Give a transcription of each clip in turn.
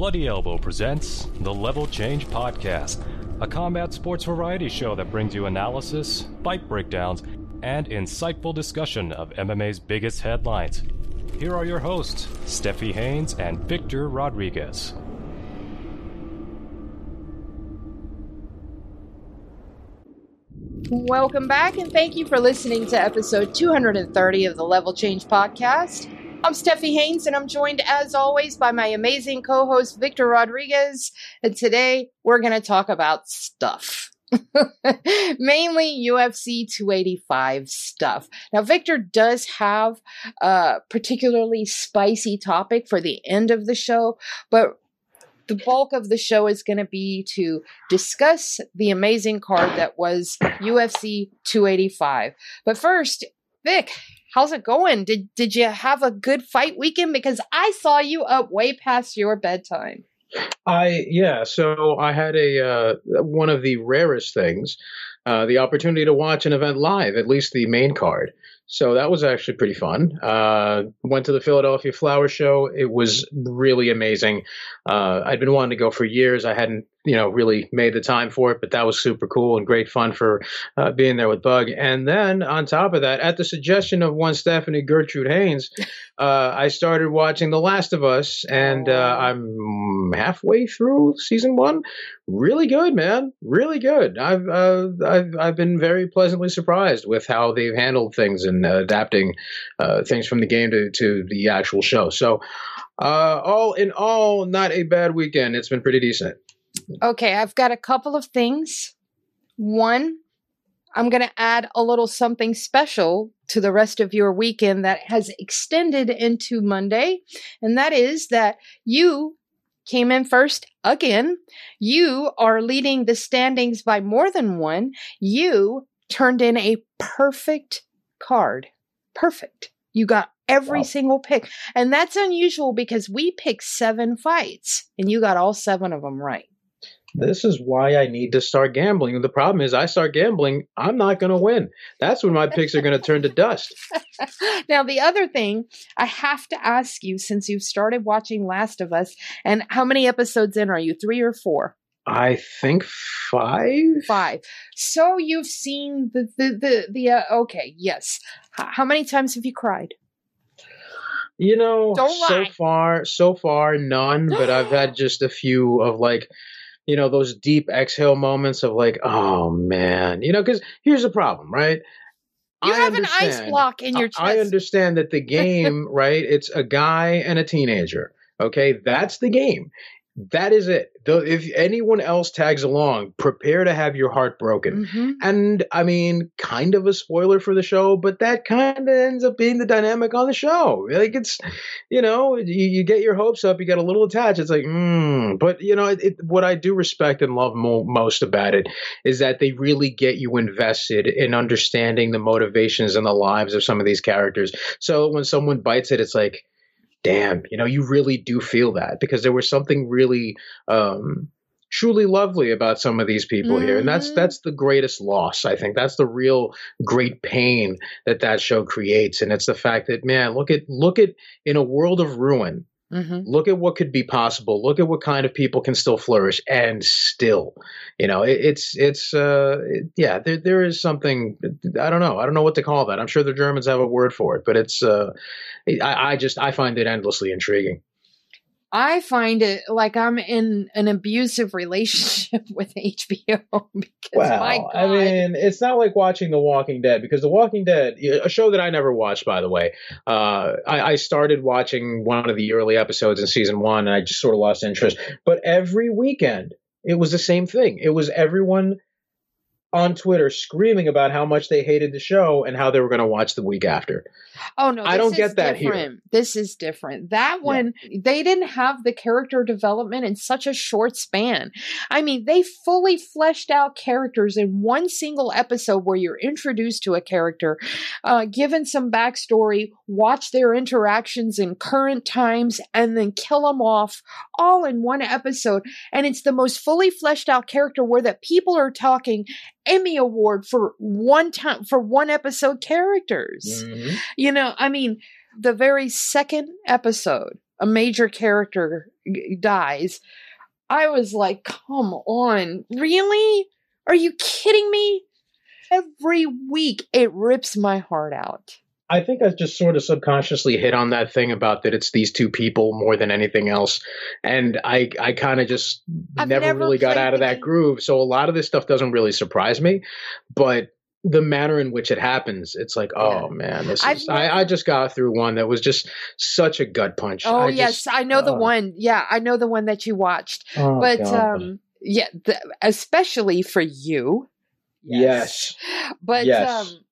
Bloody Elbow presents the Level Change Podcast, a combat sports variety show that brings you analysis, fight breakdowns, and insightful discussion of MMA's biggest headlines. Here are your hosts, Stephie Haynes and Victor Rodriguez. Welcome back, and thank you for listening to episode 230 of the Level Change Podcast. I'm Stephie Haynes, and I'm joined as always by my amazing co host, Victor Rodriguez. And today we're going to talk about stuff. Mainly UFC 285 stuff. Now, Victor does have a particularly spicy topic for the end of the show, but the bulk of the show is going to be to discuss the amazing card that was UFC 285. But first, Vic, how's it going? Did did you have a good fight weekend? Because I saw you up way past your bedtime. I yeah, so I had a uh, one of the rarest things, uh, the opportunity to watch an event live, at least the main card. So that was actually pretty fun. Uh, went to the Philadelphia Flower Show. It was really amazing. Uh, I'd been wanting to go for years. I hadn't, you know, really made the time for it, but that was super cool and great fun for uh, being there with Bug. And then on top of that, at the suggestion of one Stephanie Gertrude Haynes, uh, I started watching The Last of Us, and uh, I'm halfway through season one. Really good, man. Really good. I've uh, I've I've been very pleasantly surprised with how they've handled things and adapting uh, things from the game to to the actual show. So, uh, all in all, not a bad weekend. It's been pretty decent. Okay, I've got a couple of things. One, I'm going to add a little something special to the rest of your weekend that has extended into Monday, and that is that you came in first again. You are leading the standings by more than one. You turned in a perfect card. Perfect. You got every wow. single pick. And that's unusual because we picked seven fights and you got all seven of them right. This is why I need to start gambling. The problem is, I start gambling, I'm not going to win. That's when my picks are going to turn to dust. now, the other thing I have to ask you since you've started watching Last of Us, and how many episodes in are you? Three or four? I think five. Five. So you've seen the the the, the uh, okay, yes. H- how many times have you cried? You know, so far, so far, none. But I've had just a few of like, you know, those deep exhale moments of like, oh man, you know, because here's the problem, right? You I have an ice block in your chest. I understand that the game, right? It's a guy and a teenager. Okay, that's the game that is it. If anyone else tags along, prepare to have your heart broken. Mm-hmm. And I mean, kind of a spoiler for the show, but that kind of ends up being the dynamic on the show. Like it's, you know, you, you get your hopes up, you get a little attached. It's like, mm. but you know, it, it, what I do respect and love mo- most about it is that they really get you invested in understanding the motivations and the lives of some of these characters. So when someone bites it, it's like damn, you know, you really do feel that because there was something really um, truly lovely about some of these people mm-hmm. here, and that's mm-hmm. that's the greatest loss. I think that's the real great pain that that show creates, and it's the fact that man, look at look at in a world of ruin. Mm-hmm. Look at what could be possible. Look at what kind of people can still flourish, and still, you know, it, it's it's uh, it, yeah. There there is something I don't know. I don't know what to call that. I'm sure the Germans have a word for it, but it's uh, I, I just I find it endlessly intriguing. I find it like I'm in an abusive relationship with HBO because well, I mean, it's not like watching The Walking Dead because The Walking Dead, a show that I never watched, by the way. Uh, I, I, started watching one of the early episodes in season one, and I just sort of lost interest. But every weekend, it was the same thing. It was everyone on Twitter screaming about how much they hated the show and how they were going to watch the week after. Oh no, I don't get that different. here. This is different. That one yeah. they didn't have the character development in such a short span. I mean, they fully fleshed out characters in one single episode where you're introduced to a character, uh, given some backstory, watch their interactions in current times, and then kill them off all in one episode. And it's the most fully fleshed out character where that people are talking Emmy award for one time for one episode characters. Mm-hmm. You know, I mean, the very second episode, a major character dies. I was like, come on, really? Are you kidding me? Every week it rips my heart out. I think I just sort of subconsciously hit on that thing about that it's these two people more than anything else, and I I kind of just never, never, really got out of that groove. So a lot of this stuff doesn't really surprise me, but the manner in which it happens, it's like, oh yeah. man, this is. I, I, just got through one that was just such a gut punch. Oh I yes, just, I know uh, the one. Yeah, I know the one that you watched. Oh, but God. um, yeah, the, especially for you. Yes. yes. But yes. um,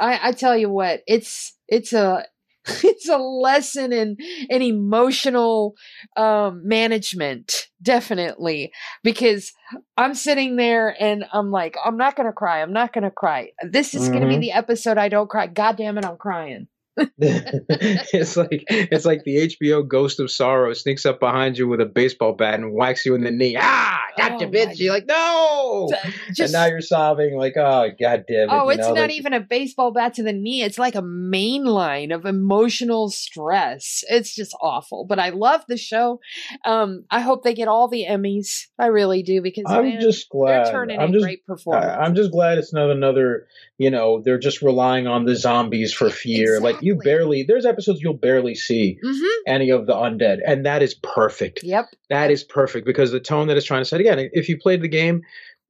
I, I tell you what, it's it's a it's a lesson in in emotional um, management definitely because i'm sitting there and i'm like i'm not gonna cry i'm not gonna cry this is mm-hmm. gonna be mm-hmm. the episode i don't cry god damn it i'm crying it's like it's like the HBO Ghost of Sorrow sneaks up behind you with a baseball bat and whacks you in the knee. Ah, gotcha, oh bitch. You're like, no. Just, and now you're sobbing, like, oh, god damn it. Oh, it's know, not like, even a baseball bat to the knee. It's like a main line of emotional stress. It's just awful. But I love the show. Um, I hope they get all the Emmys. I really do because I'm man, just glad. They're turning I'm just, great performance. I'm just glad it's not another. You know, they're just relying on the zombies for fear. Exactly. Like you barely. There's episodes you'll barely see mm-hmm. any of the undead, and that is perfect. Yep, that is perfect because the tone that it's trying to set. Again, if you played the game,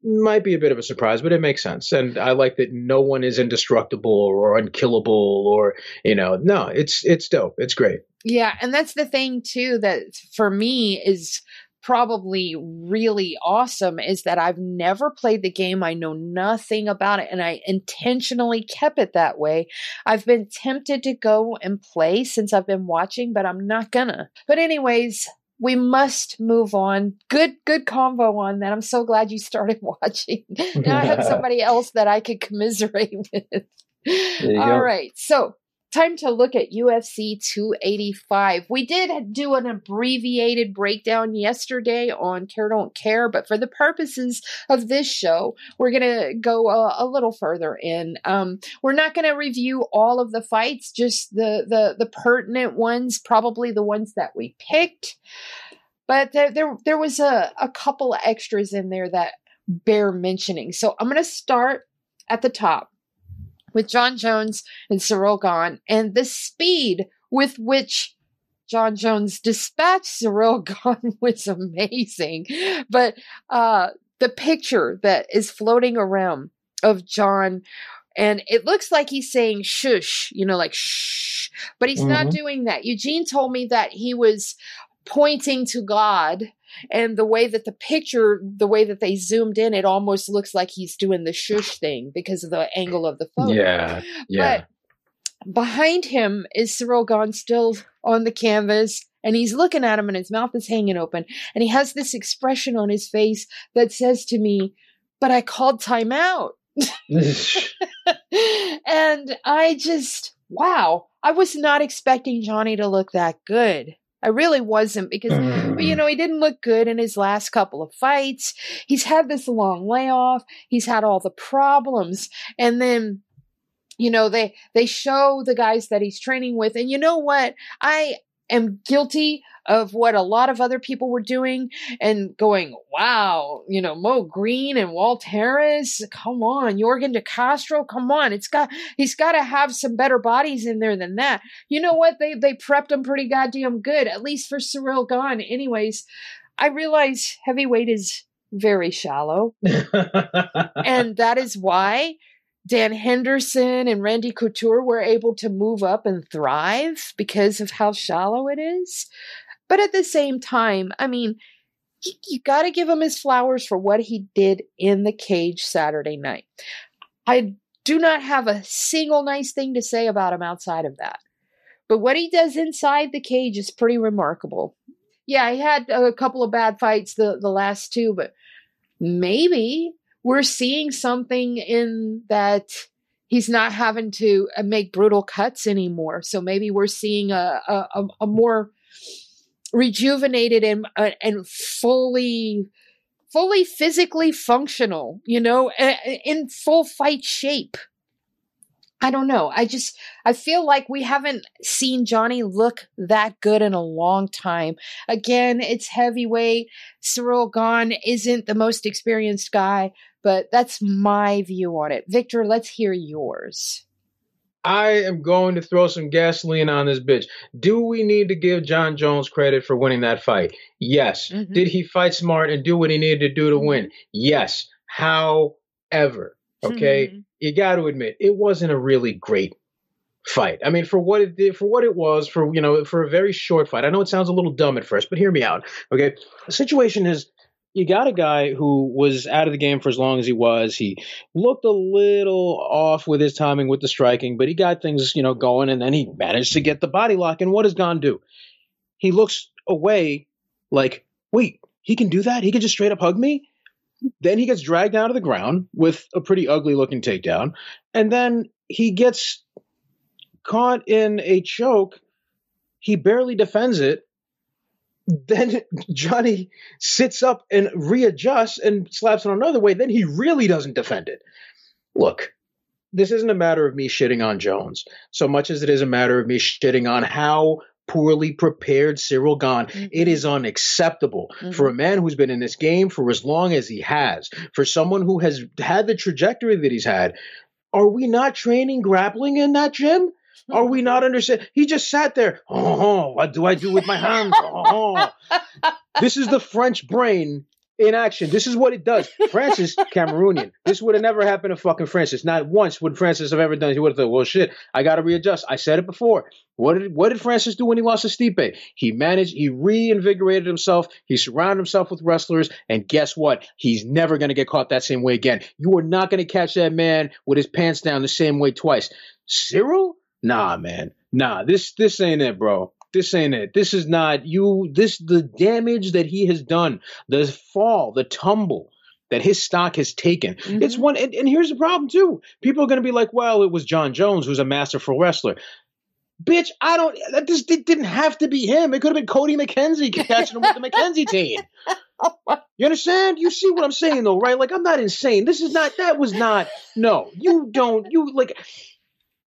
might be a bit of a surprise, but it makes sense. And I like that no one is indestructible or unkillable or you know, no, it's it's dope. It's great. Yeah, and that's the thing too that for me is probably really awesome is that I've never played the game. I know nothing about it and I intentionally kept it that way. I've been tempted to go and play since I've been watching, but I'm not gonna. But anyways, we must move on. Good, good convo on that. I'm so glad you started watching. now I have somebody else that I could commiserate with. All go. right. So time to look at UFC 285. We did do an abbreviated breakdown yesterday on Care Don't Care, but for the purposes of this show, we're going to go a, a, little further in. Um, we're not going to review all of the fights, just the, the, the pertinent ones, probably the ones that we picked. But there, there, there was a, a couple extras in there that bear mentioning. So I'm going to start at the top with Jon Jones and Gane, and the speed with which Jon Jones dispatched Gane was amazing. But uh, the picture that is floating around of Jon, and it looks like he's saying shush, you know, like shh, but he's mm-hmm. not doing that. Eugene told me that he was pointing to God and the way that the picture the way that they zoomed in it almost looks like he's doing the shush thing because of the angle of the photo. Yeah yeah. But behind him is Ciryl Gane still on the canvas and he's looking at him and his mouth is hanging open and he has this expression on his face that says to me but i called time out. And i just wow i was not expecting johnny to look that good I really wasn't because, mm. you know, he didn't look good in his last couple of fights. He's had this long layoff. He's had all the problems. And then, you know, they, they show the guys that he's training with. And you know what? I, am guilty of what a lot of other people were doing and going, wow, you know, Mo Green and Walt Harris, come on, Jorgen De Castro, come on. It's got he's got to have some better bodies in there than that. You know what? They they prepped him pretty goddamn good, at least for Ciryl Gane. Anyways, I realize heavyweight is very shallow. and that is why Dan Henderson and Randy Couture were able to move up and thrive because of how shallow it is. But at the same time, I mean, you, you got to give him his flowers for what he did in the cage Saturday night. I do not have a single nice thing to say about him outside of that. But what he does inside the cage is pretty remarkable. Yeah, he had a couple of bad fights the, the last two, but maybe we're seeing something in that he's not having to uh, make brutal cuts anymore. So maybe we're seeing a a, a more rejuvenated and uh, and fully fully physically functional, you know, in full fight shape. I don't know. I just I feel like we haven't seen Johnny look that good in a long time. Again, it's heavyweight. Ciryl Gane isn't the most experienced guy, but that's my view on it. Victor, let's hear yours. I am going to throw some gasoline on this bitch. Do we need to give Jon Jones credit for winning that fight? Yes. Mm-hmm. Did he fight smart and do what he needed to do to mm-hmm. win? Yes. However, okay, mm-hmm. you got to admit it wasn't a really great fight. I mean, for what it did, for what it was, for you know, for a very short fight. I know it sounds a little dumb at first, but hear me out. Okay, the situation is you got a guy who was out of the game for as long as he was. He looked a little off with his timing with the striking, but he got things, you know, going and then he managed to get the body lock. And what does Gane do? He looks away like, wait, he can do that? He can just straight up hug me? Then he gets dragged down to the ground with a pretty ugly looking takedown. And then he gets caught in a choke. He barely defends it then Johnny sits up and readjusts and slaps it another way. Then he really doesn't defend it. Look, this isn't a matter of me shitting on Jones so much as it is a matter of me shitting on how poorly prepared Ciryl Gane. Mm-hmm. It is unacceptable mm-hmm. for a man who's been in this game for as long as he has, for someone who has had the trajectory that he's had. Are we not training grappling in that gym? Are we not understand? He just sat there. Oh, what do I do with my hands? Oh, this is the French brain in action. This is what it does. Francis, Cameroonian. This would have never happened to fucking Francis. Not once would Francis have ever done. He would have thought, well, shit, I got to readjust. I said it before. What did what did Francis do when he lost to Stipe? He managed. He reinvigorated himself. He surrounded himself with wrestlers, and guess what? He's never going to get caught that same way again. You are not going to catch that man with his pants down the same way twice. Ciryl? nah, man, nah, this this ain't it, bro. This ain't it. This is not you. This the damage that he has done, the fall, the tumble that his stock has taken. Mm-hmm. It's one, and, and here's the problem too. People are going to be like, well, it was Jon Jones who's a masterful wrestler. Bitch, I don't. It didn't have to be him. It could have been Cody McKenzie catching him with the McKenzietine. You understand? You see what I'm saying though, right? Like I'm not insane. This is not. That was not. No, you don't. You like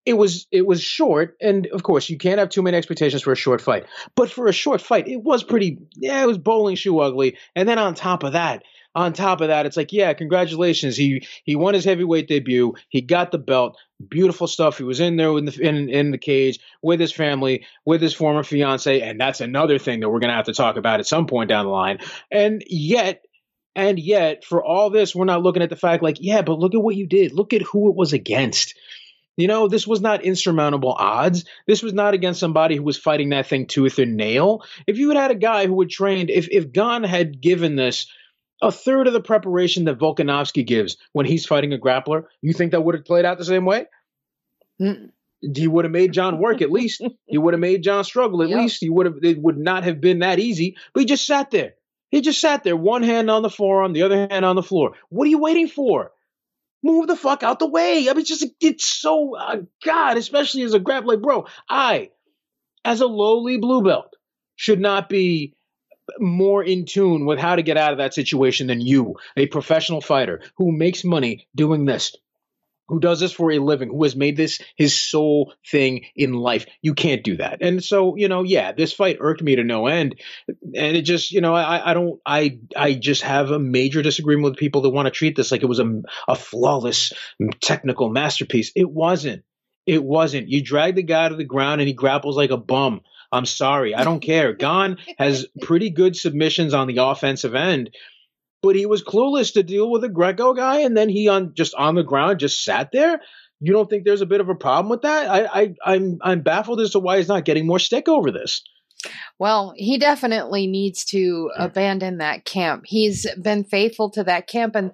it was it was short, and of course you can't have too many expectations for a short fight. But for a short fight, it was pretty. Yeah, it was bowling shoe ugly. And then on top of that, on top of that, it's like, yeah, congratulations. He he won his heavyweight debut. He got the belt. Beautiful stuff. He was in there in the in, in the cage with his family, with his former fiance, and that's another thing that we're gonna have to talk about at some point down the line. And yet, and yet, for all this, we're not looking at the fact like, yeah, but look at what you did. Look at who it was against. You know, this was not insurmountable odds. This was not against somebody who was fighting that thing tooth and nail. If you had had a guy who had trained, if if Gane had given this a third of the preparation that Volkanovski gives when he's fighting a grappler, you think that would have played out the same way? Mm. He would have made Jon work at least. he would have made Jon struggle at yep. least. He would have. It would not have been that easy. But he just sat there. He just sat there, one hand on the forearm, the other hand on the floor. What are you waiting for? Move the fuck out the way. I mean, just it's so uh, God, especially as a grappler, like, bro. I, as a lowly blue belt, should not be more in tune with how to get out of that situation than you, a professional fighter who makes money doing this who does this for a living, who has made this his sole thing in life. You can't do that. And so, you know, yeah, this fight irked me to no end. And it just, you know, I, I don't, I, I just have a major disagreement with people that want to treat this like it was a, a flawless technical masterpiece. It wasn't. It wasn't. You drag the guy to the ground and he grapples like a bum. I'm sorry. I don't care. Gane has pretty good submissions on the offensive end but he was clueless to deal with a Greco guy, and then he on just on the ground just sat there. You don't think there's a bit of a problem with that? I, I I'm I'm baffled as to why he's not getting more stick over this. Well, he definitely needs to hmm. abandon that camp. He's been faithful to that camp and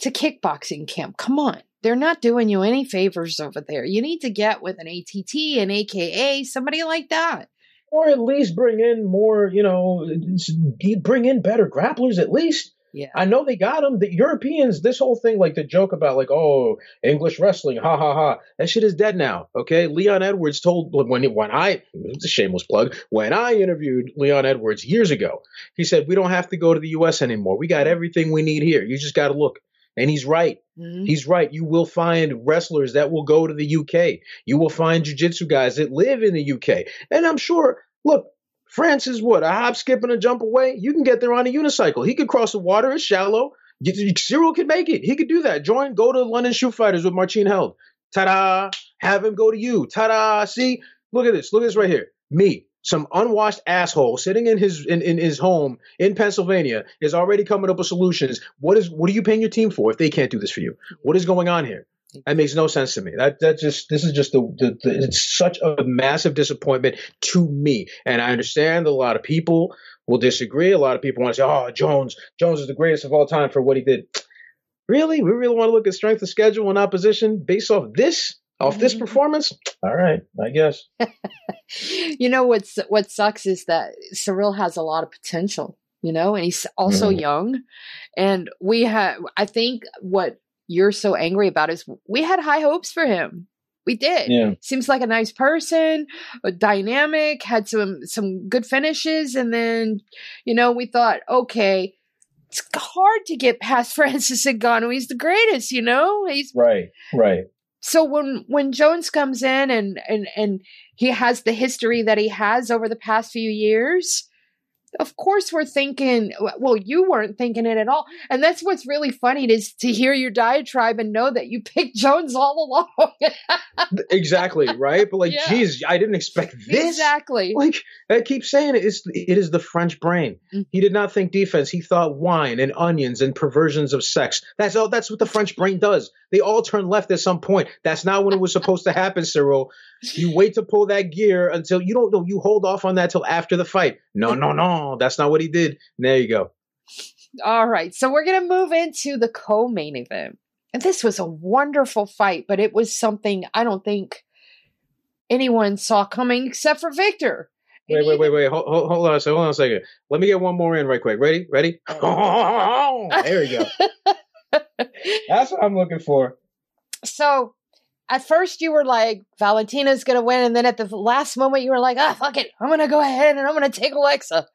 to kickboxing camp. Come on. They're not doing you any favors over there. You need to get with an ATT, an AKA, somebody like that. Or at least bring in more, you know, bring in better grapplers at least. Yeah. I know they got them. The Europeans, this whole thing, like the joke about like, oh, English wrestling, ha ha ha. That shit is dead now. Okay. Leon Edwards told when when I it's a shameless plug, when I interviewed Leon Edwards years ago, he said, We don't have to go to the US anymore. We got everything we need here. You just gotta look. And he's right. Mm-hmm. He's right. You will find wrestlers that will go to the UK. You will find jiu-jitsu guys that live in the UK. And I'm sure, look, France is what? A hop, skip, and a jump away? You can get there on a unicycle. He could cross the water. It's shallow. Ciryl could make it. He could do that. Join, go to London Shoot Fighters with Marcin Held. Ta-da! Have him go to you. Ta-da! See? Look at this. Look at this right here. Me, some unwashed asshole sitting in his in, in his home in Pennsylvania is already coming up with solutions. What is what are you paying your team for if they can't do this for you? What is going on here? That makes no sense to me. That that just this is just the, the, the it's such a massive disappointment to me. And I understand a lot of people will disagree. A lot of people want to say, "Oh, Jones, Jones is the greatest of all time for what he did." Really, we really want to look at strength of schedule and opposition based off this, off this mm-hmm. performance? All right, I guess. you know what's what sucks is that Ciryl has a lot of potential. You know, and he's also mm-hmm. young, and we have. I think what you're so angry about is we had high hopes for him. We did. Yeah. Seems like a nice person, a dynamic, had some some good finishes, and then, you know, we thought, okay, it's hard to get past Francis Ngannou. He's the greatest, you know. He's right, right. So when when Jones comes in and and and he has the history that he has over the past few years, of course we're thinking well you weren't thinking it at all. And that's what's really funny is to hear your diatribe and know that you picked jones all along. Exactly right? But like yeah. geez i didn't expect this. Exactly. Like i keep saying it is it is the french brain. Mm-hmm. he did not think defense. He thought wine and onions and perversions of sex. That's all that's what the french brain does. They all turn left at some point. That's not when it was supposed to happen Ciryl you wait to pull that gear until you don't know. You hold off on that till after the fight. No, no, no. That's not what he did. there you go. All right. So we're going to move into the co main event. And this was a wonderful fight, but it was something I don't think anyone saw coming except for Victor. Wait, wait, wait, wait. Hold, hold, hold on a second. Hold on a second. Let me get one more in right quick. Ready? Ready? Oh. there we go. That's what I'm looking for. So at first you were like, Valentina's going to win. And then at the last moment, you were like, ah, fuck it. I'm going to go ahead and I'm going to take Alexa.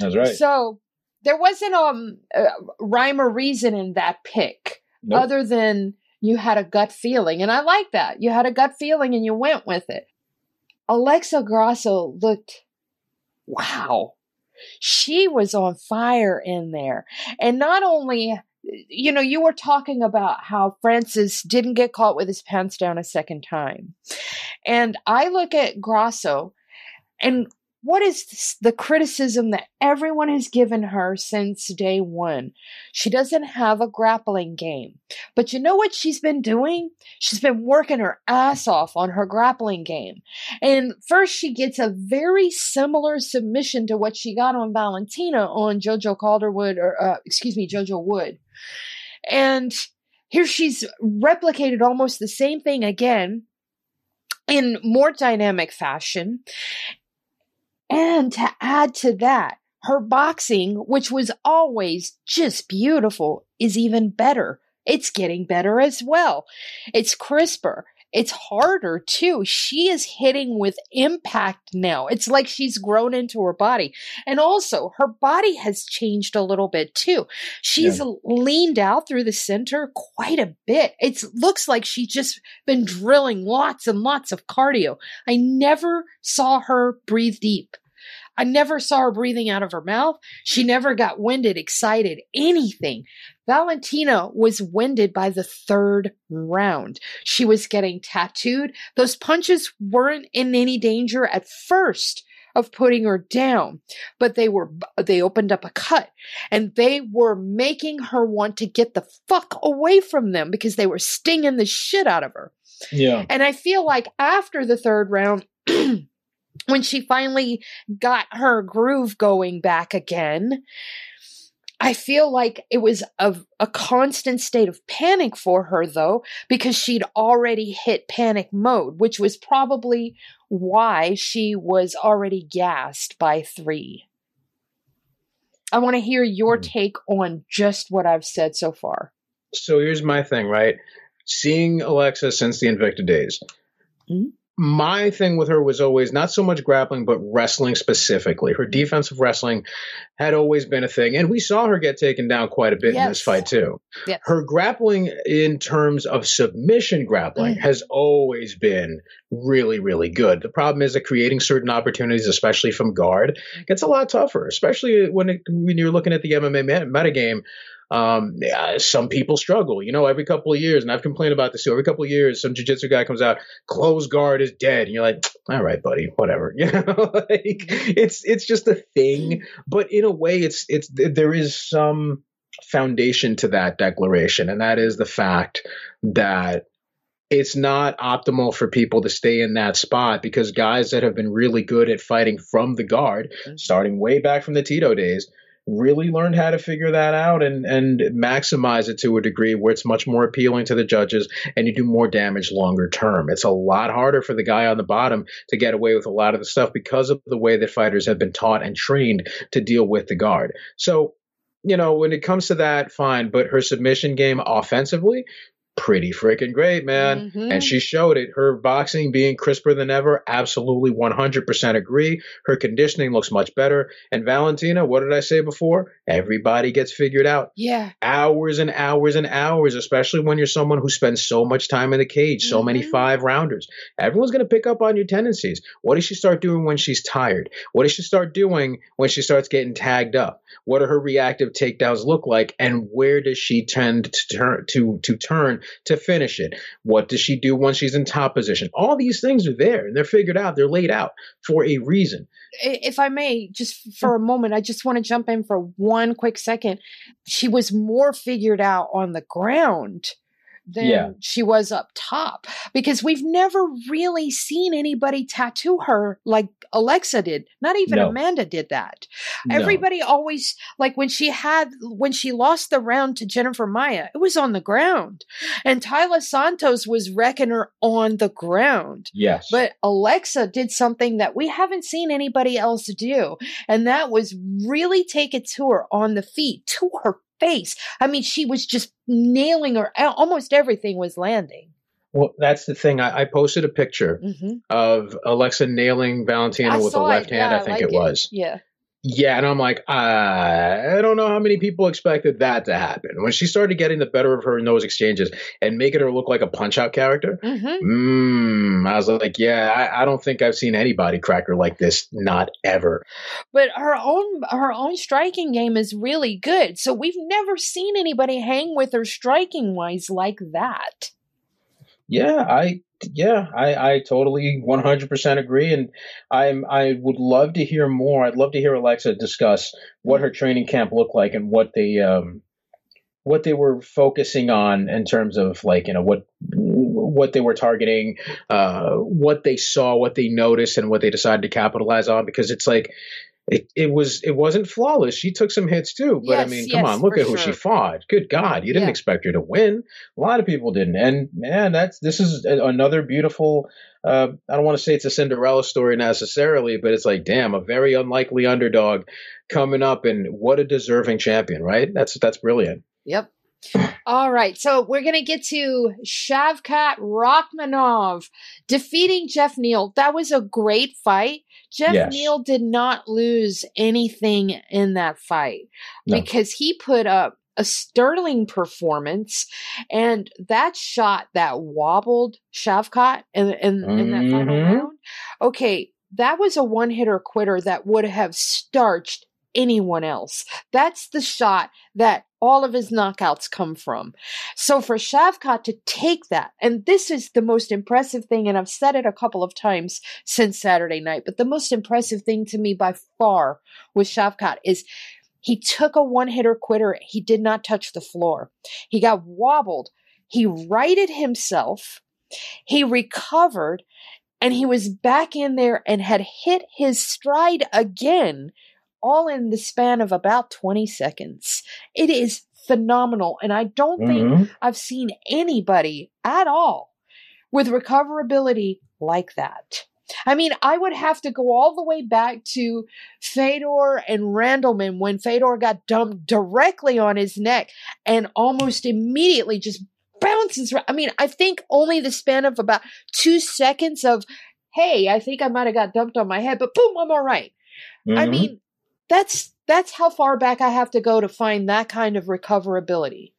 That's right. So there wasn't um, a rhyme or reason in that pick nope. other than you had a gut feeling. And I like that. You had a gut feeling and you went with it. Alexa Grasso looked, wow. She was on fire in there. And not only you know, you were talking about how Francis didn't get caught with his pants down a second time. And I look at Grasso and what is the criticism that everyone has given her since day one? She doesn't have a grappling game. But you know what she's been doing? She's been working her ass off on her grappling game. And first, she gets a very similar submission to what she got on Valentina on JoJo Calderwood, or uh, excuse me, JoJo Wood. And here she's replicated almost the same thing again in more dynamic fashion. And to add to that, her boxing, which was always just beautiful, is even better. It's getting better as well. It's crisper. It's harder too. She is hitting with impact now. It's like she's grown into her body. And also, her body has changed a little bit too. She's yeah. leaned out through the center quite a bit. It looks like she's just been drilling lots and lots of cardio. I never saw her breathe deep. I never saw her breathing out of her mouth. She never got winded, excited, anything. Valentina was winded by the third round. She was getting tattooed. Those punches weren't in any danger at first of putting her down, but they were, they opened up a cut and they were making her want to get the fuck away from them because they were stinging the shit out of her. Yeah. And I feel like after the third round, when she finally got her groove going back again, I feel like it was a, a constant state of panic for her, though, because she'd already hit panic mode, which was probably why she was already gassed by three. I want to hear your hmm. take on just what I've said so far. So here's my thing, right? Seeing Alexa since the Invicta days, mm-hmm my thing with her was always not so much grappling, but wrestling specifically. Her defensive wrestling had always been a thing. And we saw her get taken down quite a bit yes. in this fight, too. Yes. Her grappling, in terms of submission grappling, mm. has always been really, really good. The problem is that creating certain opportunities, especially from guard, gets a lot tougher, especially when, it, when you're looking at the MMA metagame um, yeah, some people struggle, you know, every couple of years, and I've complained about this too. Every couple of years, some jiu-jitsu guy comes out, close guard is dead, and you're like, all right, buddy, whatever. You know, like it's it's just a thing. But in a way, it's it's there is some foundation to that declaration, and that is the fact that it's not optimal for people to stay in that spot because guys that have been really good at fighting from the guard, mm-hmm. starting way back from the Tito days, really learned how to figure that out and and maximize it to a degree where it's much more appealing to the judges and you do more damage longer term. It's a lot harder for the guy on the bottom to get away with a lot of the stuff because of the way that fighters have been taught and trained to deal with the guard. So you know, when it comes to that, fine. But her submission game offensively, pretty freaking great, man. Mm-hmm. And she showed it. Her boxing being crisper than ever, absolutely 100% agree. Her conditioning looks much better. And Valentina, what did I say before? Everybody gets figured out. Yeah. Hours and hours and hours, especially when you're someone who spends so much time in the cage, so mm-hmm. many five rounders. Everyone's going to pick up on your tendencies. What does she start doing when she's tired? What does she start doing when she starts getting tagged up? What do her reactive takedowns look like? And where does she tend to turn to, to turn to finish it? What does she do once she's in top position? All these things are there and they're figured out. They're laid out for a reason. If I may, just for a moment, I just want to jump in for one quick second. She was more figured out on the ground than yeah. she was up top because we've never really seen anybody tattoo her like Alexa did. Not even no. Amanda did that. No. Everybody always like when she had when she lost the round to Jennifer Maia, it was on the ground. And Taila Santos was wrecking her on the ground. Yes. But Alexa did something that we haven't seen anybody else do. And that was really take it to her on the feet, to her face. I mean, she was just nailing her. Almost everything was landing. Well, that's the thing. I, I posted a picture mm-hmm. of Alexa nailing Valentina I with the left it. hand. Yeah, I think like it was. Yeah. Yeah, and I'm like, I don't know how many people expected that to happen. When she started getting the better of her in those exchanges and making her look like a punch out character, mm-hmm. mm, I was like, yeah, I, I, don't think I've seen anybody crack her like this, not ever. But her own her own striking game is really good. So we've never seen anybody hang with her striking wise like that. Yeah, I yeah, I, I totally 100% agree. And I'm, I would love to hear more. I'd love to hear Alexa discuss what her training camp looked like and what they, um, what they were focusing on in terms of like, you know, what, what they were targeting, uh, what they saw, what they noticed and what they decided to capitalize on. Because it's like, it, it was it wasn't flawless. She took some hits too, but yes, I mean, come yes, on, look at who she fought. Good God, you didn't yeah. expect her to win. A lot of people didn't, and man, that's this is another beautiful. Uh, I don't want to say it's a Cinderella story necessarily, but it's like, damn, a very unlikely underdog coming up, and what a deserving champion, right? That's that's brilliant. Yep. All right, so we're going to get to Shavkat Rakhmonov defeating Geoff Neal. That was a great fight. Geoff yes. Neal did not lose anything in that fight no. because he put up a sterling performance and that shot that wobbled Shavkat in, in, mm-hmm. in that final mm-hmm. round. Okay, that was a one hitter quitter that would have starched anyone else. That's the shot that all of his knockouts come from. So for Shavkat to take that, and this is the most impressive thing, and I've said it a couple of times since Saturday night, but the most impressive thing to me by far with Shavkat is he took a one hitter quitter. He did not touch the floor. He got wobbled. He righted himself. He recovered and he was back in there and had hit his stride again all in the span of about 20 seconds. It is phenomenal. And I don't mm-hmm. think I've seen anybody at all with recoverability like that. I mean, I would have to go all the way back to Fedor and Randleman when Fedor got dumped directly on his neck and almost immediately just bounces. I mean, I think only the span of about two seconds of hey, I think I might have got dumped on my head, but boom, I'm all right. mm-hmm. I mean, that's that's how far back I have to go to find that kind of recoverability.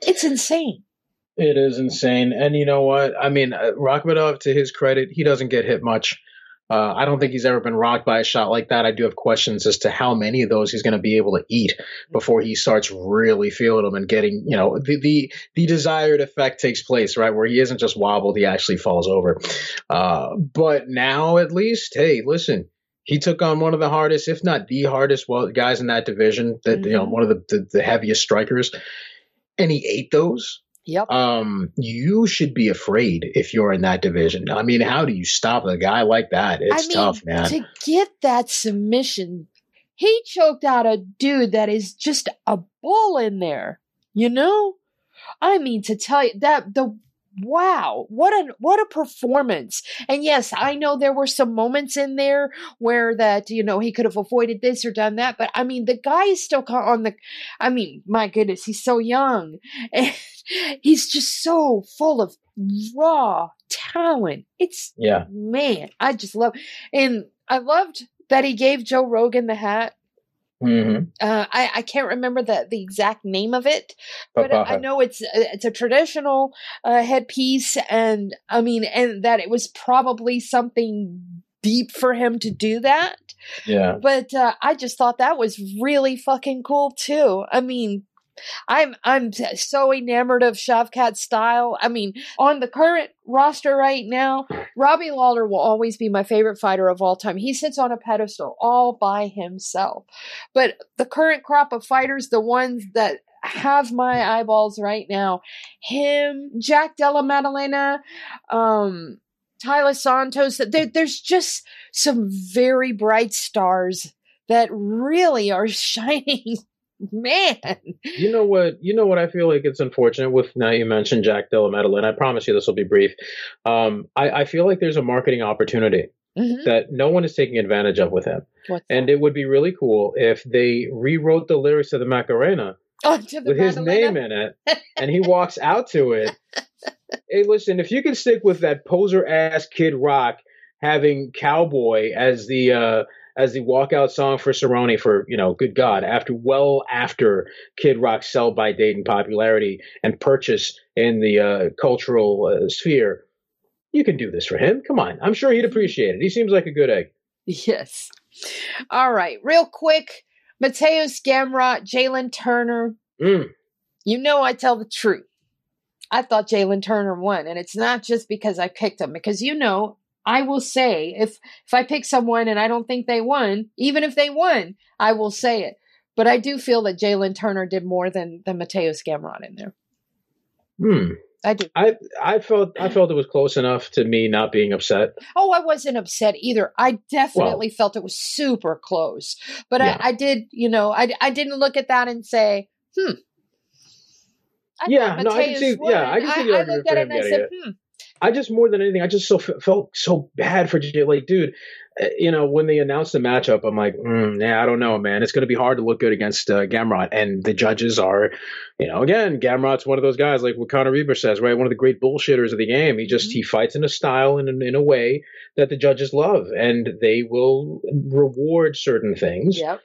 It's insane. It is insane. And you know what? I mean, uh, Rakhmonov, to his credit, he doesn't get hit much. Uh, I don't think he's ever been rocked by a shot like that. I do have questions as to how many of those he's going to be able to eat before he starts really feeling them and getting, you know, the the, the desired effect takes place, right? Where he isn't just wobbled, he actually falls over. Uh, but now, at least, hey, listen, he took on one of the hardest, if not the hardest, well, guys in that division. That mm-hmm. you know, mm-hmm. one of the, the, the heaviest strikers, and he ate those. Yep. Um, you should be afraid if you're in that division. I mean, how do you stop a guy like that? It's I mean, tough, man. To get that submission, he choked out a dude that is just a bull in there. You know? I mean, to tell you that the wow what a what a performance. And yes i mm. know there were some moments in there where that you know he could have avoided this or done that but i mean the guy is still on the i mean my goodness he's so young and he's just so full of raw talent. It's yeah. man i just love and i loved that he gave joe rogan the hat Mm-hmm. Uh, I, I can't remember the, the exact name of it, but I, I know it's it's a traditional uh, headpiece, and I mean, and that it was probably something deep for him to do that. Yeah. But uh, I just thought that was really fucking cool too. I mean, I'm I'm so enamored of Shavkat's style. I mean, on the current roster right now, Robbie Lawler will always be my favorite fighter of all time. He sits on a pedestal all by himself. But the current crop of fighters, the ones that have my eyeballs right now, him, Jack Della Maddalena, um, Taila Santos, there, there's just some very bright stars that really are shining man. You know what? You know what? I feel like it's unfortunate with now you mentioned Jack Della Maddalena. I promise you this will be brief. Um, I, I feel like there's a marketing opportunity mm-hmm. that no one is taking advantage of with him. What's and that? it would be really cool if they rewrote the lyrics of the Macarena oh, with his name in it, and he walks out to it. hey, listen, if you can stick with that poser ass Kid Rock having Cowboy as the uh, as the walkout song for Cerrone for, you know, good God, after well after Kid Rock's sell by date and popularity and purchase in the uh, cultural uh, sphere. You can do this for him. Come on. I'm sure he'd appreciate it. He seems like a good egg. Yes. All right. Real quick Mateusz Gamrot, Jalen Turner. Mm. You know I tell the truth. I thought Jalen Turner won, and it's not just because I picked him, because you know I will say if if I pick someone and I don't think they won, even if they won, I will say it. But I do feel that Jalen Turner did more than than Mateusz Gamrot in there. Hmm. I do. I I felt I felt it was close enough to me not being upset. Oh, I wasn't upset either. I definitely well, felt it was super close. But yeah. I, I did, you know, I I didn't look at that and say, hmm. I yeah, no, I can see. Yeah, I can see the I, I looked at it and I said, it. hmm. I just more than anything, I just so felt so bad for Jay. Like, dude, uh, you know, when they announced the matchup, I'm like, mm, yeah, I don't know, man. It's going to be hard to look good against uh, Gamrot, and the judges are, you know, again, Gamrot's one of those guys, like what Conor Reber says, right? One of the great bullshitters of the game. He just mm-hmm. he fights in a style and in, in a way that the judges love, and they will reward certain things. Yep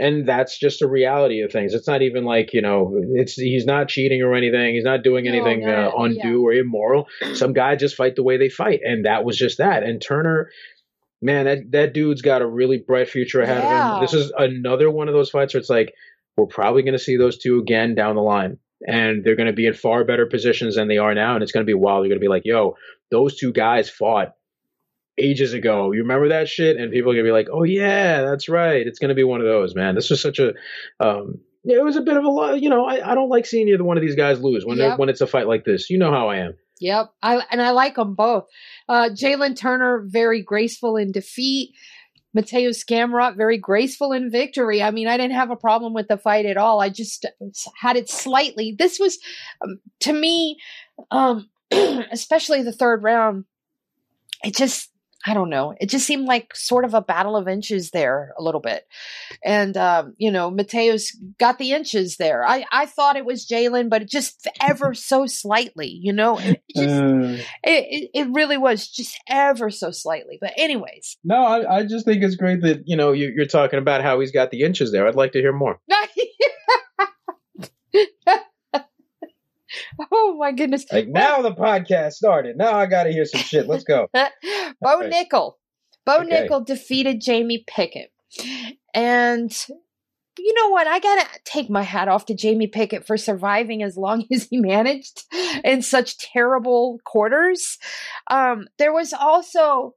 and that's just a reality of things. It's not even like you know, it's he's not cheating or anything. He's not doing anything no, uh, undue yeah. or immoral. Some guys just fight the way they fight, and that was just that. And Turner, man, that that dude's got a really bright future ahead yeah. of him. This is another one of those fights where it's like we're probably going to see those two again down the line. And they're going to be in far better positions than they are now. And it's going to be wild. You're going to be like, yo, those two guys fought ages ago. You remember that shit? And people are gonna be like, "Oh yeah, that's right." It's gonna be one of those, man. This was such a, um, it was a bit of a lot. You know, I, I don't like seeing either one of these guys lose when yep. when it's a fight like this. You know how I am. Yep, I and I like them both. Uh, Jalen Turner very graceful in defeat. Mateusz Gamrot very graceful in victory. I mean, I didn't have a problem with the fight at all. I just had it slightly. This was, um, to me, um, especially the third round. It just I don't know. It just seemed like sort of a battle of inches there a little bit. And, um, you know, Mateusz got the inches there. I, I thought it was Jalen, but it just ever so slightly, you know, it, just, uh, it, it, really was just ever so slightly. But, anyways. No, I, I just think it's great that, you know, you, you're talking about how he's got the inches there. I'd like to hear more. oh my goodness! Like now the podcast started. Now I got to hear some shit. Let's go. Bo right. Nickal, Bo okay. Nickal defeated Jamie Pickett, and you know what? I gotta take my hat off to Jamie Pickett for surviving as long as he managed in such terrible quarters. Um, there was also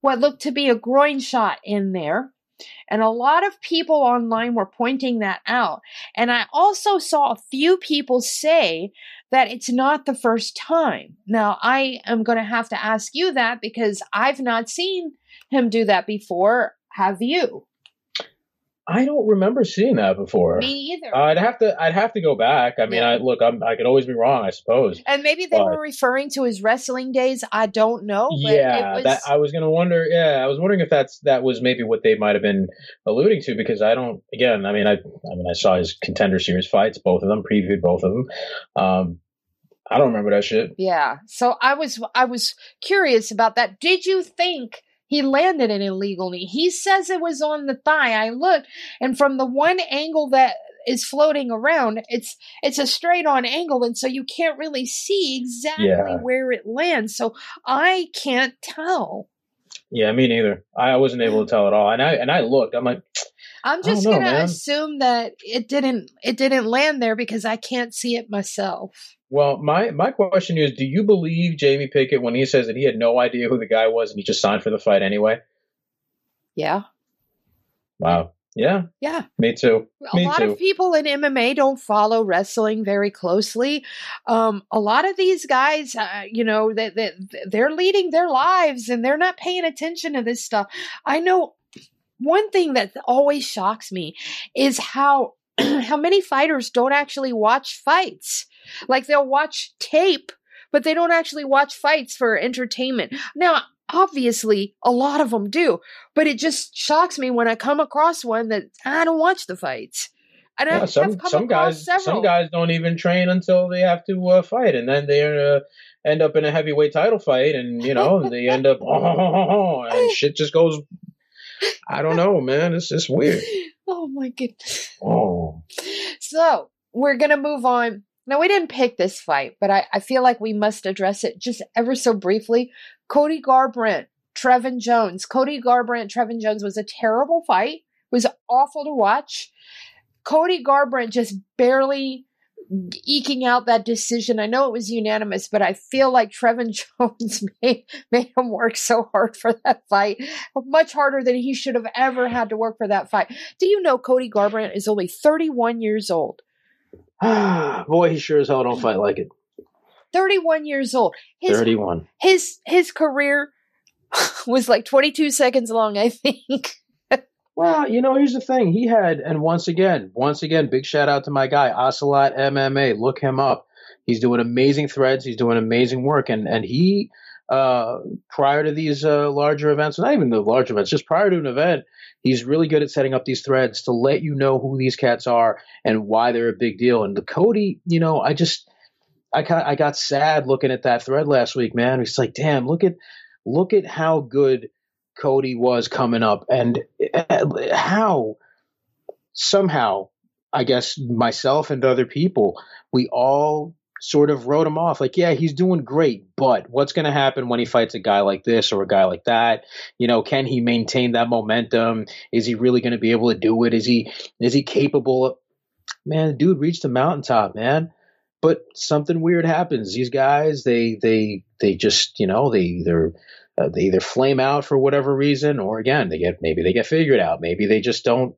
what looked to be a groin shot in there. And a lot of people online were pointing that out. And I also saw a few people say that it's not the first time. Now, I am going to have to ask you that because I've not seen him do that before. Have you? I don't remember seeing that before. Me either. Uh, I'd have to. I'd have to go back. I mean, yeah. I look. I'm, i could always be wrong. I suppose. And maybe they but, were referring to his wrestling days. I don't know. yeah, was... that, I was going to wonder. Yeah, I was wondering if that's that was maybe what they might have been alluding to because I don't. Again, I mean, I. I mean, I saw his contender series fights, both of them, previewed both of them. Um, I don't remember that shit. Yeah. So I was. I was curious about that. Did you think? He landed an illegal knee. He says it was on the thigh. I looked, and from the one angle that is floating around, it's it's a straight on angle, and so you can't really see exactly yeah. where it lands. So I can't tell. Yeah, me neither. I wasn't able to tell at all. And I and I looked. I'm like, I'm just know, gonna man. assume that it didn't it didn't land there because I can't see it myself. Well, my my question is, do you believe Jamie Pickett when he says that he had no idea who the guy was and he just signed for the fight anyway? Yeah. Wow. Yeah. Yeah. Me too. A Me lot too. of people in MMA don't follow wrestling very closely. Um, a lot of these guys, uh, you know, that they, they're leading their lives and they're not paying attention to this stuff. I know one thing that always shocks me is how how many fighters don't actually watch fights. Like they'll watch tape, but they don't actually watch fights for entertainment. Now, obviously, a lot of them do, but it just shocks me when I come across one that I don't watch the fights. And yeah, some some guys several. some guys don't even train until they have to uh, fight, and then they uh, end up in a heavyweight title fight, and you know they end up oh, and shit just goes. I don't know, man. It's just weird. Oh my goodness. Oh. So we're gonna move on now, we didn't pick this fight, but I, I feel like we must address it just ever so briefly. Cody Garbrandt, Trevin Jones. Cody Garbrandt, Trevin Jones was a terrible fight. It was awful to watch. Cody Garbrandt just barely eking out that decision. I know it was unanimous, but I feel like Trevin Jones made, made him work so hard for that fight, much harder than he should have ever had to work for that fight. Do you know Cody Garbrandt is only 31 years old? Boy, he sure as hell don't fight like it. 31 years old. His, 31. His his career was like 22 seconds long, I think. well, you know, here's the thing. He had, and once again, once again, big shout out to my guy, Ocelot MMA. Look him up. He's doing amazing threads. He's doing amazing work. And, and he, uh, prior to these uh, larger events, not even the large events, just prior to an event, He's really good at setting up these threads to let you know who these cats are and why they're a big deal. And the Cody, you know, I just I I got sad looking at that thread last week, man. It's like, damn, look at look at how good Cody was coming up and uh, how somehow I guess myself and other people, we all sort of wrote him off like, yeah, he's doing great, but what's going to happen when he fights a guy like this or a guy like that? You know, can he maintain that momentum? Is he really going to be able to do it? Is he is he capable of Man, dude reached the mountaintop, man. But something weird happens. These guys, they they they just, you know, they either uh, they either flame out for whatever reason or again, they get maybe they get figured out. Maybe they just don't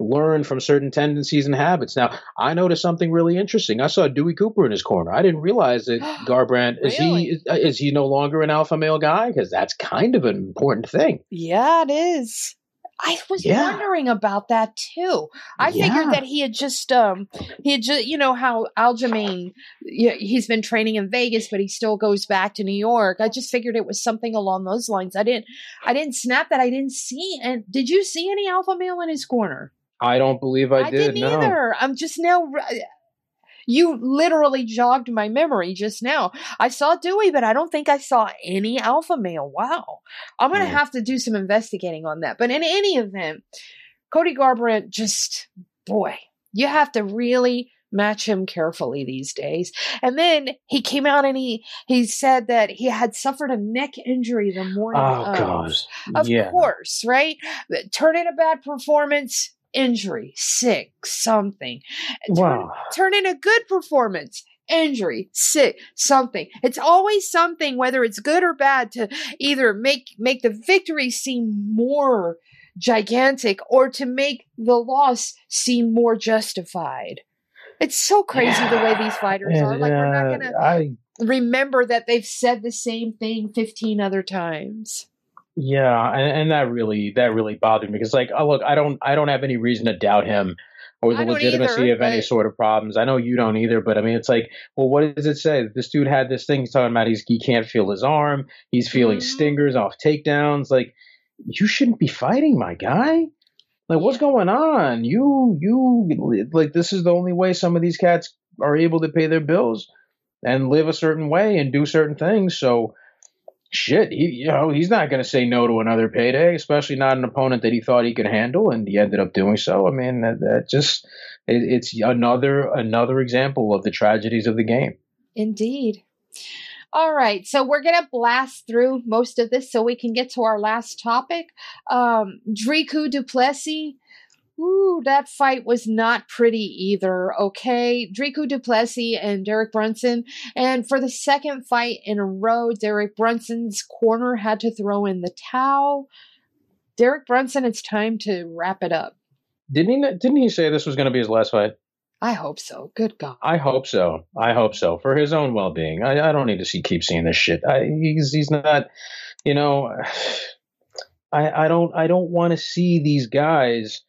learn from certain tendencies and habits. Now, I noticed something really interesting. I saw Dewey Cooper in his corner. I didn't realize that Garbrandt is really? he is, uh, is, he no longer an alpha male guy because that's kind of an important thing. Yeah, it is. I was yeah. wondering about that too. I yeah. figured that he had just um he had just you know how Aljamain he's been training in Vegas but he still goes back to New York. I just figured it was something along those lines. I didn't I didn't snap that. I didn't see and did you see any alpha male in his corner? I don't believe I, I did. didn't no. either. I'm just now you literally jogged my memory just now. I saw Dewey, but I don't think I saw any alpha male. Wow. I'm going to mm. have to do some investigating on that. But in any event, Cody Garbrandt just, boy, you have to really match him carefully these days. And then he came out and he he said that he had suffered a neck injury the morning. Oh of. gosh, of yeah. course, right? Turn in a bad performance injury, sick, something. Wow. Turn, turn in a good performance, injury, sick, something. It's always something, whether it's good or bad, to either make make the victory seem more gigantic or to make the loss seem more justified. It's so crazy the way these fighters are. Like we're not uh, gonna I, remember that they've said the same thing fifteen other times. Yeah, and, and that really that really bothered me because like, oh look, I don't I don't have any reason to doubt him or the legitimacy either, of any sort of problems. I know you don't either, but I mean, it's like, well, what does it say? This dude had this thing he's talking about. He's he can't feel his arm. He's feeling mm-hmm. stingers off takedowns. Like, you shouldn't be fighting, my guy. Like, what's going on? You you like this is the only way some of these cats are able to pay their bills and live a certain way and do certain things. So shit, he, you know, he's not going to say no to another payday, especially not an opponent that he thought he could handle, and he ended up doing so. I mean, that, that just it, it's another another example of the tragedies of the game. Indeed. All right, so we're gonna blast through most of this so we can get to our last topic. Um, Dricus Du Plessis Ooh, that fight was not pretty either. Okay, Dricus Du Plessis and Derek Brunson, and for the second fight in a row, Derek Brunson's corner had to throw in the towel. Derek Brunson, it's time to wrap it up. Didn't he? Didn't he say this was going to be his last fight? I hope so. Good God. I hope so. I hope so for his own well being. I, I, don't need to see keep seeing this shit. I, he's he's not. You know, I I don't I don't want to see these guys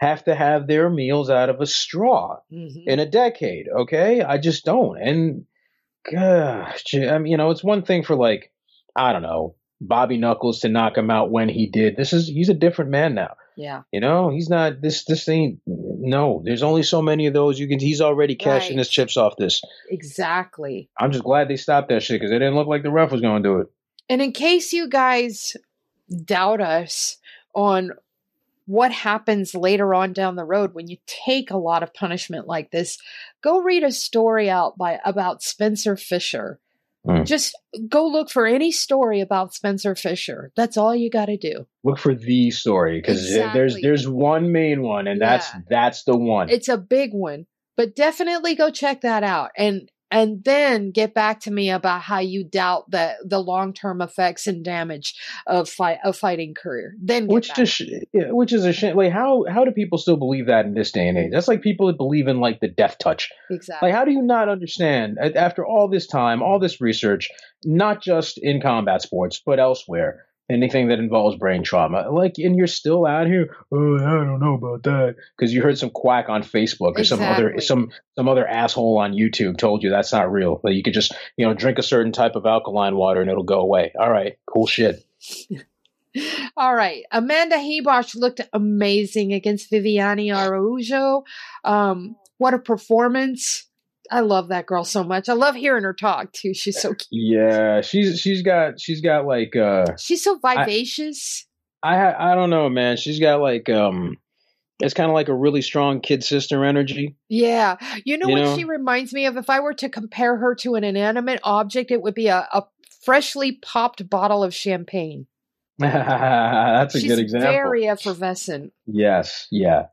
have to have their meals out of a straw mm-hmm. in a decade. Okay, I just don't. And gosh, I mean, you know, it's one thing for like I don't know Bobby Knuckles to knock him out when he did. This is he's a different man now. Yeah. You know, he's not this this thing no, there's only so many of those you can he's already cashing right. his chips off this. Exactly. I'm just glad they stopped that shit cuz it didn't look like the ref was going to do it. And in case you guys doubt us on what happens later on down the road when you take a lot of punishment like this. Go read a story out by about Spencer Fisher. Mm. Just go look for any story about Spencer Fisher. That's all you got to do. Look for the story because exactly. there's there's one main one, and yeah. that's that's the one. It's a big one, but definitely go check that out. And and then get back to me about how you doubt the the long term effects and damage of fight a fighting career. Then which just which is a shame. Like how how do people still believe that in this day and age? That's like people that believe in like the death touch. Exactly. Like how do you not understand after all this time, all this research, not just in combat sports but elsewhere? Anything that involves brain trauma. Like, and you're still out here. Oh, I don't know about that because you heard some quack on Facebook or exactly. some other some some other asshole on YouTube told you that's not real. That you could just you know drink a certain type of alkaline water and it'll go away. All right, cool shit. All right. Amanda Ribas looked amazing against Viviane Araujo. Um, what a performance. I love that girl so much. I love hearing her talk too. She's so cute. Yeah, she's she's got she's got like uh She's so vivacious. I I, I don't know, man. She's got like um it's kind of like a really strong kid sister energy. Yeah. You know you what know? she reminds me of? If I were to compare her to an inanimate object, it would be a, a freshly popped bottle of champagne. That's a She's good example. Very effervescent. Yes, yeah.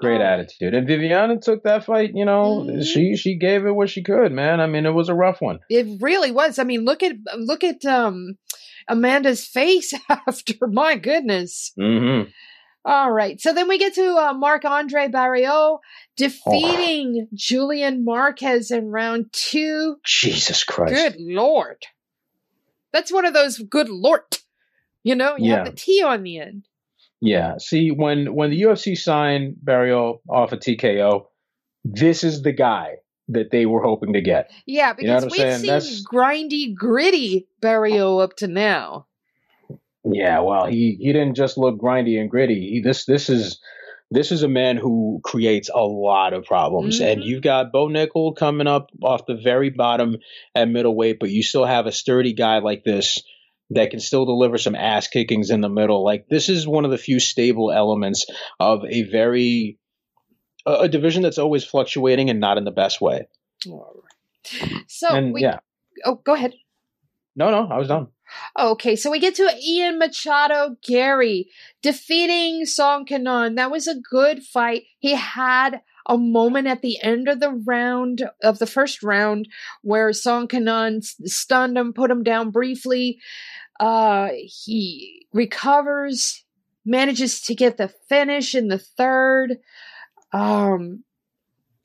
Great oh. attitude. And Viviana took that fight, you know, mm-hmm. she she gave it what she could, man. I mean, it was a rough one. It really was. I mean, look at look at um Amanda's face after. My goodness. Mm-hmm. All right. So then we get to uh, Marc Andre Barriault defeating oh. Julian Marquez in round two. Jesus Christ. Good Lord. That's one of those good Lord. You know, you yeah. have the T on the end. Yeah. See, when when the UFC signed Barriault off of TKO, this is the guy that they were hoping to get. Yeah, because you know we've saying? seen That's... grindy, gritty Barriault up to now. Yeah, well, he he didn't just look grindy and gritty. He, this this is this is a man who creates a lot of problems. Mm-hmm. And you've got Bo Nickal coming up off the very bottom at middleweight, but you still have a sturdy guy like this that can still deliver some ass kickings in the middle. Like this is one of the few stable elements of a very a, division that's always fluctuating and not in the best way. So and, we, yeah. Oh, go ahead. No, no, I was done. Okay, so we get to Ian Machado Garry defeating Song Kenan. That was a good fight. He had a moment at the end of the round of the first round where Song Kenan stunned him, put him down briefly. Uh, he recovers, manages to get the finish in the third. Um,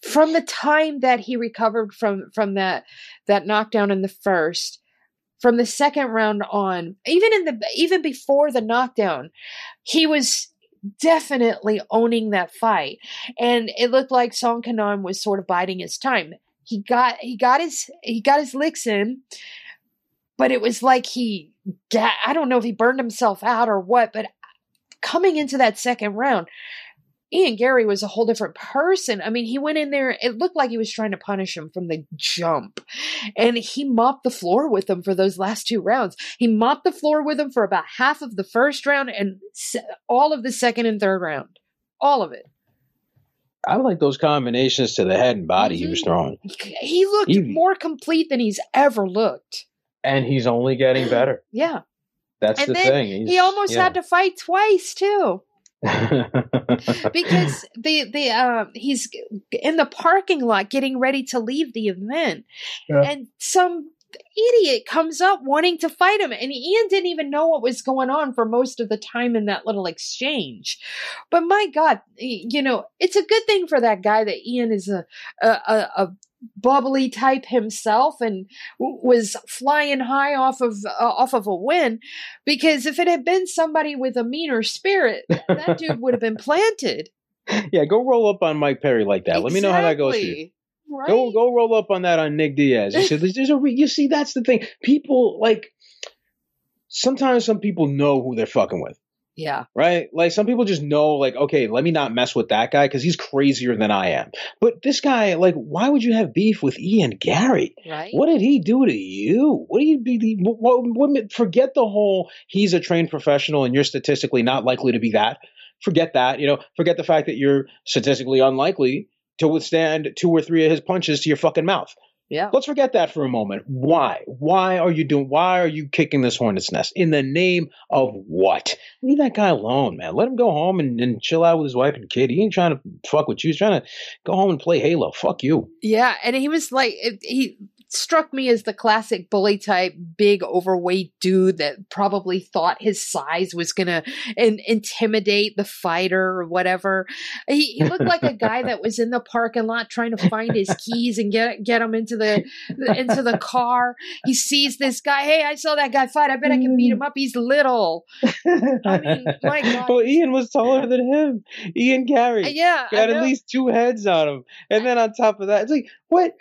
from the time that he recovered from from that that knockdown in the first, from the second round on, even in the even before the knockdown, he was definitely owning that fight. And it looked like Song Kenan was sort of biding his time. He got he got his he got his licks in, but it was like he got. I don't know if he burned himself out or what, but coming into that second round, Ian Garry was a whole different person. I mean, he went in there, it looked like he was trying to punish him from the jump. And he mopped the floor with him for those last two rounds. He mopped the floor with him for about half of the first round and all of the second and third round. All of it. I like those combinations to the head and body mm-hmm. he was mm-hmm. throwing. He looked he, more complete than he's ever looked. And he's only getting better. yeah. That's and the thing. He's, he almost yeah. had to fight twice too. Because the the uh, he's in the parking lot getting ready to leave the event, yeah. and some idiot comes up wanting to fight him, and Ian didn't even know what was going on for most of the time in that little exchange. But my God, you know, it's a good thing for that guy that Ian is a a, a, a bubbly type himself and w- was flying high off of uh, off of a win because if it had been somebody with a meaner spirit that dude would have been planted yeah go roll up on mike perry like that exactly. let me know how that goes for you right? go go roll up on that on nick diaz you said there's a re- you see that's the thing people like sometimes some people know who they're fucking with yeah. Right? Like some people just know, like, okay, let me not mess with that guy because he's crazier than I am. But this guy, like, why would you have beef with Ian Garry? Right. What did he do to you? What do you be? What, what, what, forget the whole he's a trained professional and you're statistically not likely to be that. Forget that. You know, forget the fact that you're statistically unlikely to withstand two or three of his punches to your fucking mouth. Yeah. Let's forget that for a moment. Why? Why are you doing why are you kicking this hornet's nest? In the name of what? Leave that guy alone, man. Let him go home and, and chill out with his wife and kid. He ain't trying to fuck with you. He's trying to go home and play Halo. Fuck you. Yeah, and he was like he struck me as the classic bully type, big overweight dude that probably thought his size was gonna in- intimidate the fighter or whatever. He, he, looked like a guy that was in the parking lot trying to find his keys and get get him into the into the car. He sees this guy. Hey, I saw that guy fight. I bet I can beat him up. He's little. I mean, my God. Well, Ian was taller than him. Ian Garry. Uh, yeah, got at least two heads on him, and then on top of that, it's like what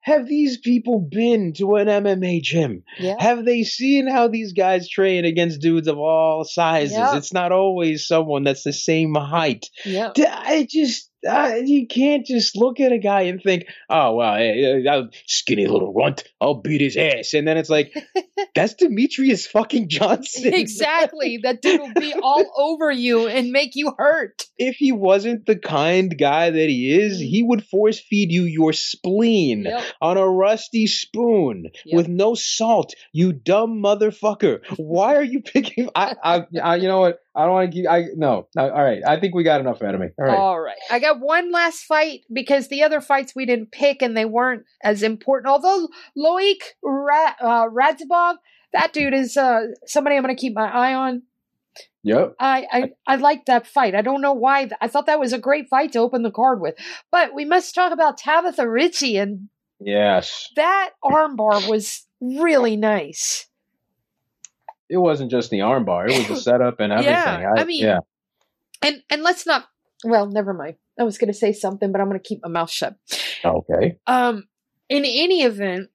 have these people been to an MMA gym? Yeah. Have they seen how these guys train against dudes of all sizes? Yeah. It's not always someone that's the same height. Yeah. I just uh, you can't just look at a guy and think, "Oh well, hey, skinny little runt, I'll beat his ass," and then it's like, "That's Demetrius fucking Johnson." exactly, that dude will be all over you and make you hurt. If he wasn't the kind guy that he is, mm-hmm. he would force feed you your spleen yep. on a rusty spoon yep. with no salt. You dumb motherfucker! Why are you picking? I, I, I you know what? I don't want to keep. I no. All right. I think we got enough out of me. All right. All right. I got one last fight because the other fights we didn't pick and they weren't as important. Although Loik Ra- uh, Radzhabov, that dude is uh, somebody I'm going to keep my eye on. Yep. I, I I like that fight. I don't know why. I thought that was a great fight to open the card with. But we must talk about Tabatha Ricci and yes, that armbar was really nice it wasn't just the armbar; it was the setup and everything. Yeah, I, I mean, yeah. and and let's not. Well, never mind. I was going to say something, but I'm going to keep my mouth shut. Okay. Um, in any event,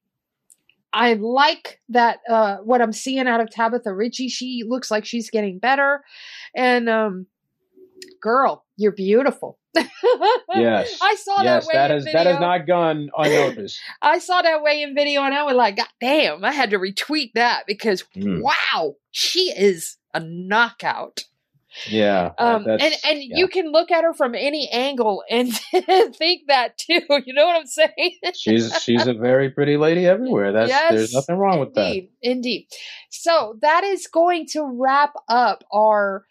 I like that uh what I'm seeing out of Tabatha Ricci. She looks like she's getting better. And um girl, you're beautiful. yes. I saw yes, that that has video. that has not gone unnoticed. I saw that weigh-in video and I was like, God damn, I had to retweet that because Mm. wow, she is a knockout. Yeah. Um, and and yeah. you can look at her from any angle and think that too. You know what I'm saying? she's she's a very pretty lady everywhere. That's there's nothing wrong with that. indeed, Indeed. So that is going to wrap up our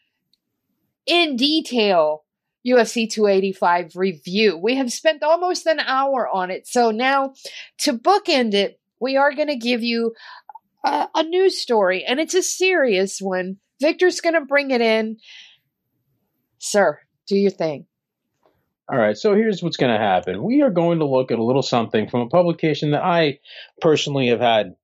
in detail UFC 285 review. We have spent almost an hour on it. So now to bookend it, we are going to give you a, a news story, and it's a serious one. Victor's going to bring it in. Sir, do your thing. All right, so here's what's going to happen. We are going to look at a little something from a publication that I personally have had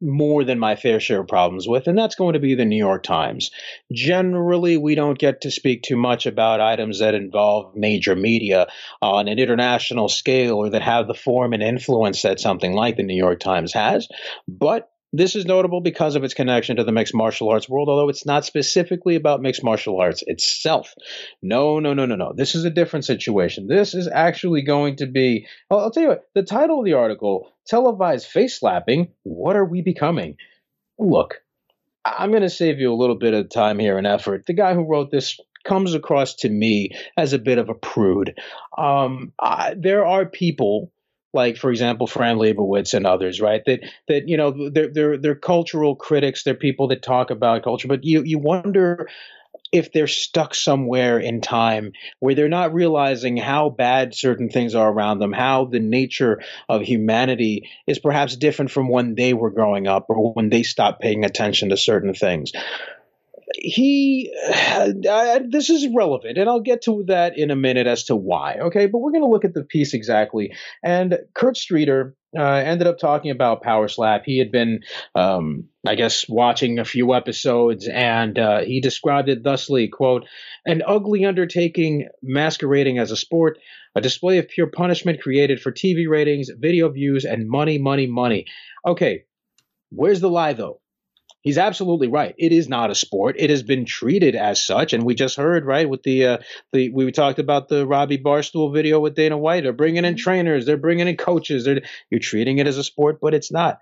more than my fair share of problems with, and that's going to be the New York Times. Generally, we don't get to speak too much about items that involve major media on an international scale or that have the form and influence that something like the New York Times has, but this is notable because of its connection to the mixed martial arts world, although it's not specifically about mixed martial arts itself. No, no, no, no, no. This is a different situation. This is actually going to be, I'll, I'll tell you what, the title of the article, Televised Face Slapping, What Are We Becoming? Look, I'm going to save you a little bit of time here and effort. The guy who wrote this comes across to me as a bit of a prude. Um, I, there are people like for example Fran Lebowitz and others, right? That that you know they're they're they're cultural critics, they're people that talk about culture, but you you wonder if they're stuck somewhere in time where they're not realizing how bad certain things are around them, how the nature of humanity is perhaps different from when they were growing up or when they stopped paying attention to certain things he uh, this is relevant and i'll get to that in a minute as to why okay? But we're going to look at the piece exactly. And kurt streeter uh, ended up talking about power slap. He had been um, i guess watching a few episodes and uh, he described it thusly quote an ugly undertaking masquerading as a sport a display of pure punishment created for tv ratings video views and money money money. Okay where's the lie though He's absolutely right. It is not a sport. It has been treated as such, and we just heard right with the uh, the we talked about the Robbie Barstool video with Dana White. They're bringing in trainers. They're bringing in coaches. They're, you're treating it as a sport, but it's not.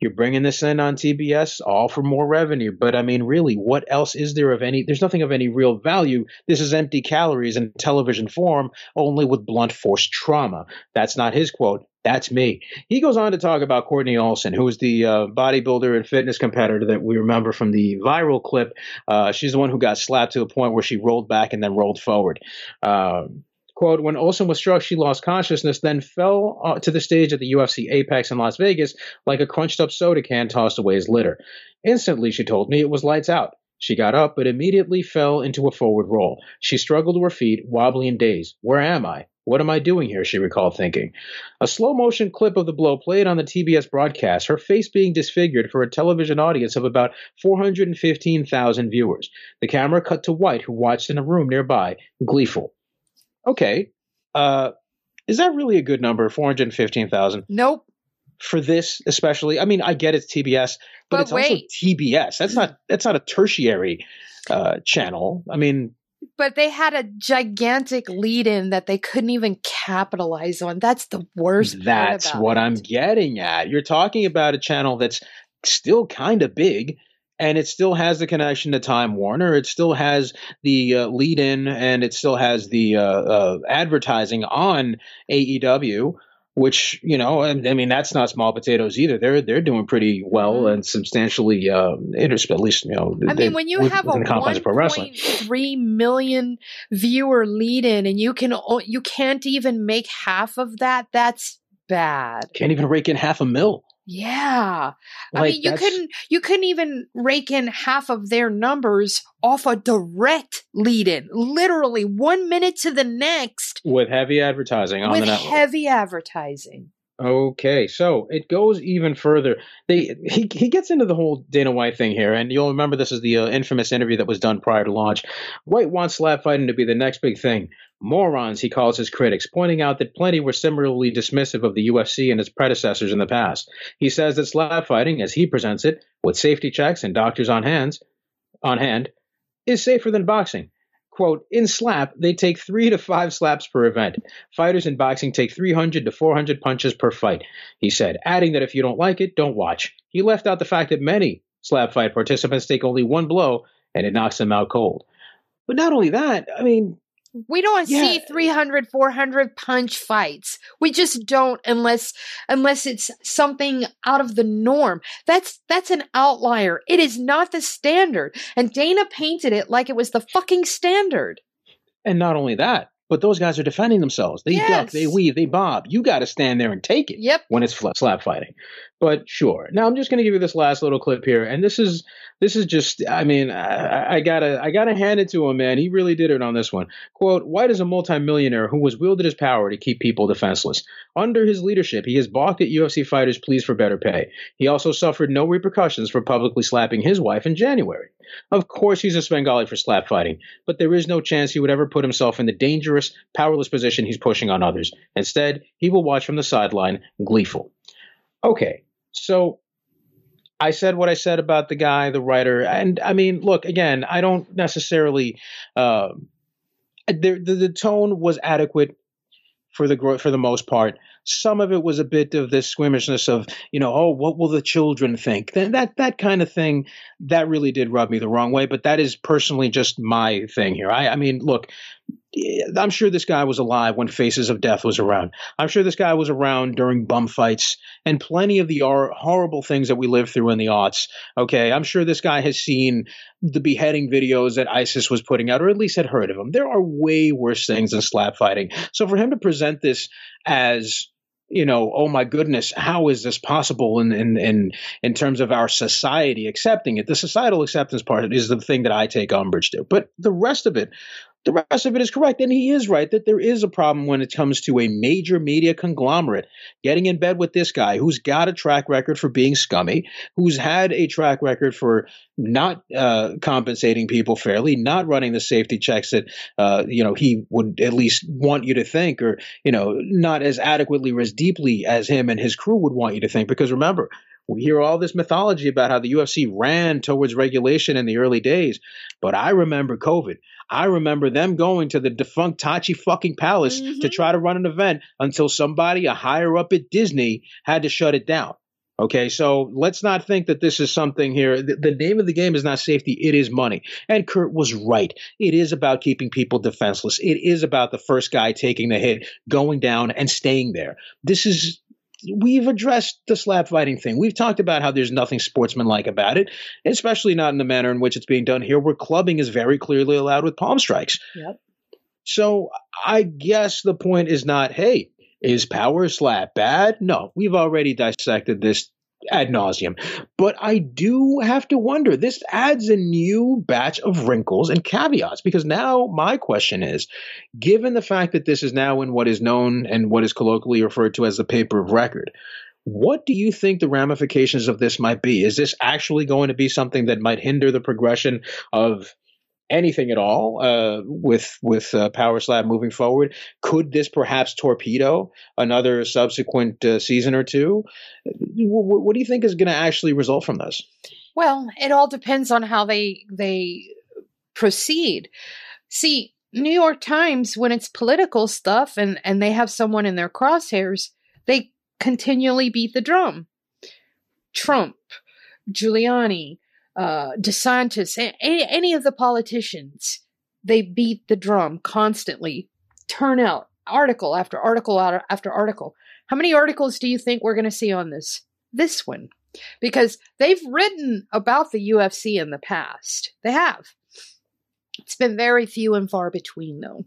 You're bringing this in on TBS all for more revenue. But I mean, really, what else is there of any? There's nothing of any real value. This is empty calories in television form, only with blunt force trauma. That's not his quote. That's me. He goes on to talk about Courtney Olson, who is the uh, bodybuilder and fitness competitor that we remember from the viral clip. Uh, she's the one who got slapped to a point where she rolled back and then rolled forward. Um, Quote, when Olsen was struck, she lost consciousness, then fell uh, to the stage at the UFC Apex in Las Vegas like a crunched up soda can tossed away as litter. Instantly, she told me, it was lights out. She got up, but immediately fell into a forward roll. She struggled to her feet, wobbly and dazed. Where am I? What am I doing here? She recalled thinking. A slow motion clip of the blow played on the TBS broadcast, her face being disfigured for a television audience of about 415,000 viewers. The camera cut to White, who watched in a room nearby, gleeful. Okay, uh, is that really a good number? 415,000? Nope. For this, especially, I mean, I get it's TBS, but, But it's wait. also TBS. That's not that's not a tertiary uh, channel. I mean, But they had a gigantic lead in that they couldn't even capitalize on. That's the worst part That's what it. I'm getting at. You're talking about a channel that's still kind of big and it still has the connection to Time Warner. It still has the uh, lead in and it still has the uh, uh, advertising on AEW. Which you know, and I mean that's not small potatoes either. They're they're doing pretty well Mhm. and substantially um, interested. At least you know. I they- mean, when you have a within the confines of pro wrestling. 1.3 million viewer lead in and you can you can't even make half of that, that's bad. can't even rake in half a mil. Yeah. I mean, you couldn't you couldn't even rake in half of their numbers off a direct lead in. Literally 1 minute to the next with heavy advertising on with the network. heavy advertising. Okay, so it goes even further. They he he gets into the whole Dana White thing here, and you'll remember this is the uh, infamous interview that was done prior to launch. White wants slap fighting to be the next big thing. Morons, he calls his critics, pointing out that plenty were similarly dismissive of the UFC and its predecessors in the past. He says that slap fighting, as he presents it, with safety checks and doctors on hands on hand, is safer than boxing quote, in slap, they take three to five slaps per event. Fighters in boxing take 300 to 400 punches per fight, he said, adding that if you don't like it, don't watch. He left out the fact that many slap fight participants take only one blow and it knocks them out cold. But not only that, I mean, we don't yeah. see 300 400 punch fights. We just don't unless unless it's something out of the norm. That's that's an outlier. It is not the standard. And dana painted it like it was the fucking standard. And not only that but those guys are defending themselves. They yes. duck, they weave, they bob. You got to stand there and take it. Yep. When it's slap fighting. But sure. Now I'm just going to give you this last little clip here, and this is this is just. I mean, I, I, gotta I gotta hand it to him, man. He really did it on this one. Quote: White is a multimillionaire who has wielded his power to keep people defenseless. Under his leadership, he has balked at UFC fighters' pleas for better pay. He also suffered no repercussions for publicly slapping his wife in January. Of course, he's a Svengali for slap fighting, but there is no chance he would ever put himself in the dangerous, powerless position he's pushing on others. Instead, he will watch from the sideline, gleeful. Okay, so I said what I said about the guy, the writer, and I mean, look again. I don't necessarily. Uh, the, the, the tone was adequate for the for the most part. Some of it was a bit of this squeamishness of, you know, oh, what will the children think? That that that kind of thing that really did rub me the wrong way. But that is personally just my thing here. I, I mean, look, I'm sure this guy was alive when Faces of Death was around. I'm sure this guy was around during bum fights and plenty of the horrible things that we lived through in the aughts. Okay, I'm sure this guy has seen the beheading videos that ISIS was putting out, or at least had heard of them. There are way worse things than slap fighting. So for him to present this as you know, oh my goodness, how is this possible in, in, in, in terms of our society accepting it? The societal acceptance part is the thing that I take umbrage to. But the rest of it, the rest of it is correct. And he is right that there is a problem when it comes to a major media conglomerate getting in bed with this guy who's got a track record for being scummy, who's had a track record for not uh, compensating people fairly, not running the safety checks that, uh, you know, he would at least want you to think, or, you know, not as adequately or as deeply as him and his crew would want you to think. Because remember, we hear all this mythology about how the UFC ran towards regulation in the early days, but I remember COVID. I remember them going to the defunct Tachi fucking Palace mm-hmm. to try to run an event until somebody, a higher up at Disney, had to shut it down. Okay, so let's not think that this is something here. The, the, name of the game is not safety, it is money. And Kurt was right. It is about keeping people defenseless. It is about the first guy taking the hit, going down, and staying there. This is we've addressed the slap fighting thing. We've talked about how there's nothing sportsmanlike about it, especially not in the manner in which it's being done here, where clubbing is very clearly allowed with palm strikes. Yep. So I guess the point is not, hey, is power slap bad? No, we've already dissected this ad nauseum. But I do have to wonder, this adds a new batch of wrinkles and caveats because now my question is given the fact that this is now in what is known and what is colloquially referred to as the paper of record, what do you think the ramifications of this might be? Is this actually going to be something that might hinder the progression of anything at all uh, with with uh, Power Slap moving forward? Could this perhaps torpedo another subsequent uh, season or two? W- what do you think is going to actually result from this? Well, it all depends on how they they proceed. See, New York Times, when it's political stuff and and they have someone in their crosshairs, they continually beat the drum. Trump, Giuliani, uh, DeSantis, any, any of the politicians, they beat the drum constantly. Turn out article after article after article. How many articles do you think we're going to see on this? This one. Because they've written about the UFC in the past. They have. It's been very few and far between, though.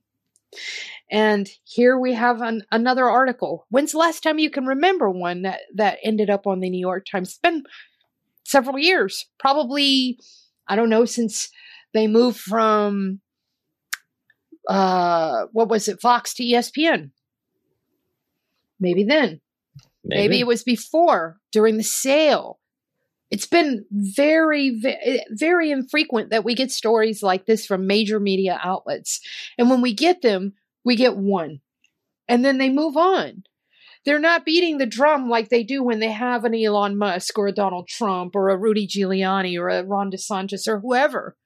And here we have an, another article. When's the last time you can remember one that, that ended up on the New York Times? It's been several years. Probably, I don't know, since they moved from uh what was it, Fox to ESPN. Maybe then. Maybe. Maybe it was before during the sale. It's been very, very infrequent that we get stories like this from major media outlets. And when we get them, we get one and then they move on. They're not beating the drum like they do when they have an Elon Musk or a Donald Trump or a Rudy Giuliani or a Ron DeSantis or whoever.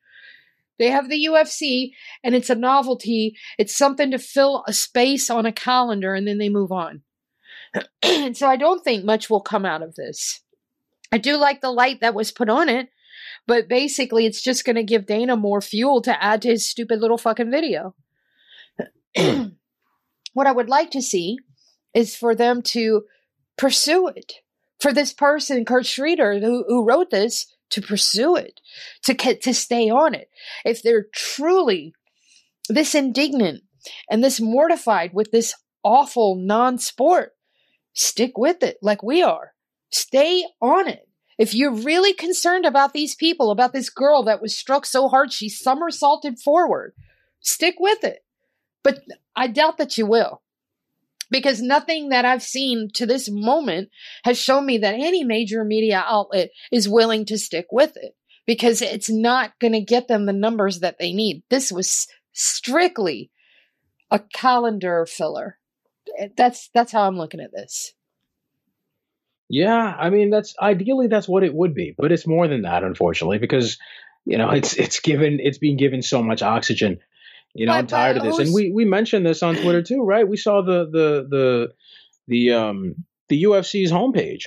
They have the UFC and it's a novelty. It's something to fill a space on a calendar and then they move on. and so I don't think much will come out of this. I do like the light that was put on it, but basically it's just going to give Dana more fuel to add to his stupid little fucking video. what I would like to see is for them to pursue it. For this person, Kurt Schrader, who, who wrote this, to pursue it, to to stay on it. If they're truly this indignant and this mortified with this awful non-sport, stick with it like we are. Stay on it. If you're really concerned about these people, about this girl that was struck so hard she somersaulted forward, stick with it. But I doubt that you will because nothing that I've seen to this moment has shown me that any major media outlet is willing to stick with it because it's not going to get them the numbers that they need. This was strictly a calendar filler. Eh, that's that's how I'm looking at this. Yeah, I mean that's ideally that's what it would be, but it's more than that unfortunately because you know, it's it's given it's being given so much oxygen you know, but, I'm tired of this. And we we mentioned this on Twitter too, right? We saw the the the the um the UFC's homepage.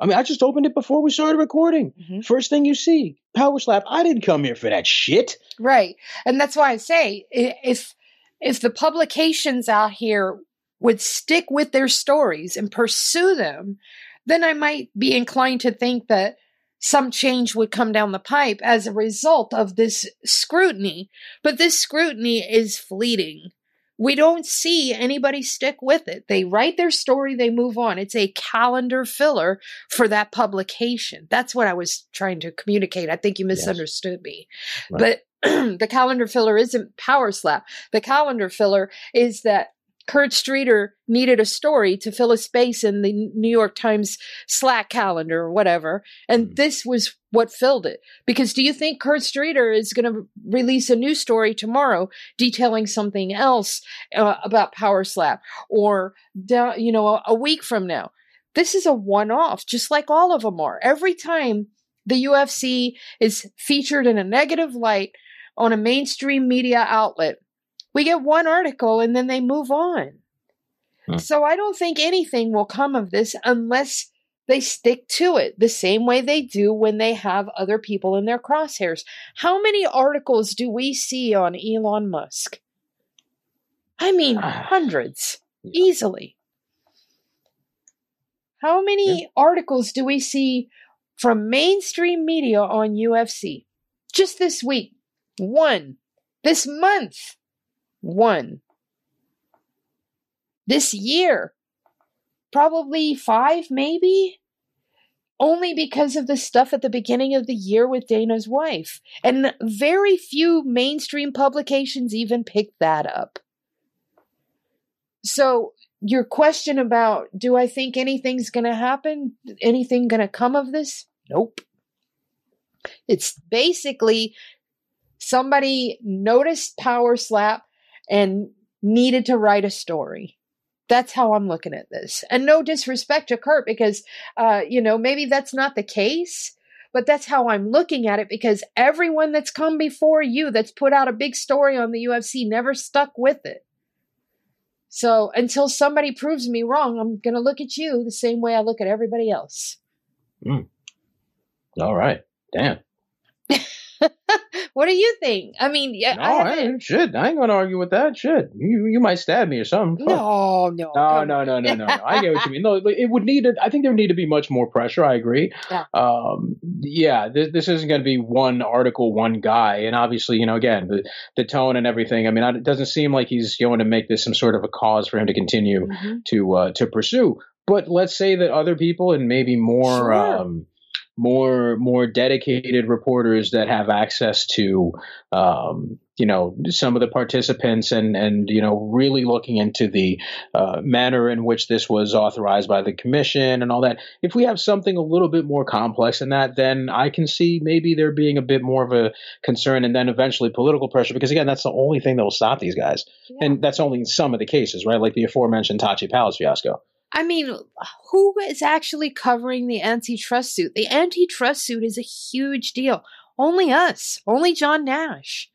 I mean, I just opened it before we started recording. Mm-hmm. First thing you see, power slap. I didn't come here for that shit. Right. And that's why I say if if the publications out here would stick with their stories and pursue them, then I might be inclined to think that some change would come down the pipe as a result of this scrutiny. But this scrutiny is fleeting. We don't see anybody stick with it. They write their story, they move on. It's a calendar filler for that publication. That's what I was trying to communicate. I think you misunderstood yes. me. Right. But the calendar filler isn't power slap. The calendar filler is that Kurt Streeter needed a story to fill a space in the New York Times Slack calendar or whatever. And mm. this was what filled it. Because do you think Kurt Streeter is going to release a new story tomorrow detailing something else uh, about Power Slap or, you know, a, a week from now? This is a one off, just like all of them are. Every time the UFC is featured in a negative light on a mainstream media outlet, we get one article and then they move on. Hmm. So I don't think anything will come of this unless they stick to it the same way they do when they have other people in their crosshairs. How many articles do we see on Elon Musk? I mean, hundreds, yeah. easily. How many yeah. articles do we see from mainstream media on UFC? Just this week, one. This month, one. This year, probably five, maybe? Only because of the stuff at the beginning of the year with Dana's wife. And very few mainstream publications even picked that up. So, your question about do I think anything's going to happen? Anything going to come of this? Nope. It's basically somebody noticed Power Slap and needed to write a story. That's how I'm looking at this. And no disrespect to Kurt because, uh, you know, maybe that's not the case, but that's how I'm looking at it because everyone that's come before you that's put out a big story on the UFC never stuck with it. So until somebody proves me wrong, I'm going to look at you the same way I look at everybody else. Mm. All right. Damn. what do you think? I mean, yeah, no, I, I shit. I ain't gonna argue with that. Shit, you you might stab me or something. No, no, no, no, no, no, no, no. I get what you mean. No, it would need. I think there would need to be much more pressure. I agree. Yeah. Um, yeah. This, this isn't going to be one article, one guy, and obviously, you know, again, the the tone and everything. I mean, it doesn't seem like he's going to make this some sort of a cause for him to continue mm-hmm. to uh, to pursue. But let's say that other people and maybe more. Sure. Um, more more dedicated reporters that have access to um, you know some of the participants and and you know really looking into the uh, manner in which this was authorized by the commission and all that. If we have something a little bit more complex than that then i can see maybe there being a bit more of a concern and then eventually political pressure because again that's the only thing that will stop these guys. Yeah. and that's only in some of the cases right? Like the aforementioned tachi palace fiasco I mean, who is actually covering the antitrust suit? The antitrust suit is a huge deal. Only us, only John Nash.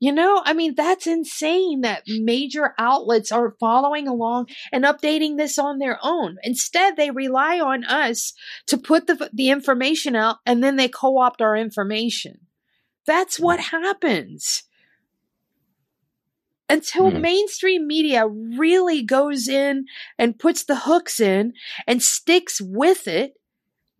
You know, I mean, that's insane that major outlets are following along and updating this on their own. Instead, they rely on us to put the, the information out and then they co opt our information. That's what hmm. happens. Until mm-hmm. mainstream media really goes in and puts the hooks in and sticks with it,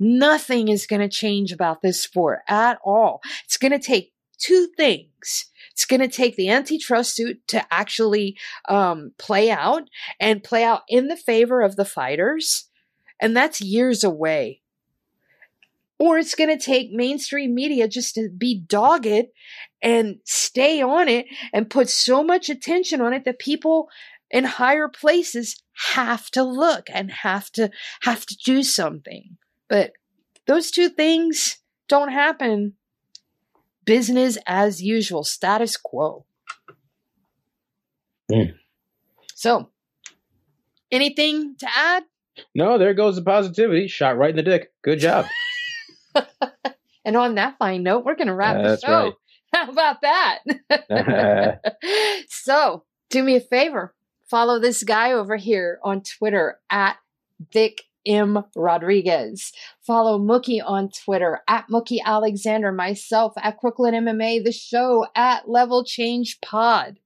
nothing is going to change about this sport at all. It's going to take two things it's going to take the antitrust suit to actually um, play out and play out in the favor of the fighters. And that's years away. Or it's going to take mainstream media just to be dogged and stay on it and put so much attention on it that people in higher places have to look and have to have to do something. But those two things don't happen business as usual, status quo. Mm. So, anything to add? No, there goes the positivity. Shot right in the dick. Good job. and on that fine note, we're going to wrap uh, the show. Right. How about that? so, do me a favor. Follow this guy over here on Twitter at Vic M. Rodriguez. Follow Mookie on Twitter at Mookie Alexander, myself at Crooklyn MMA, the show at Level Change Pod.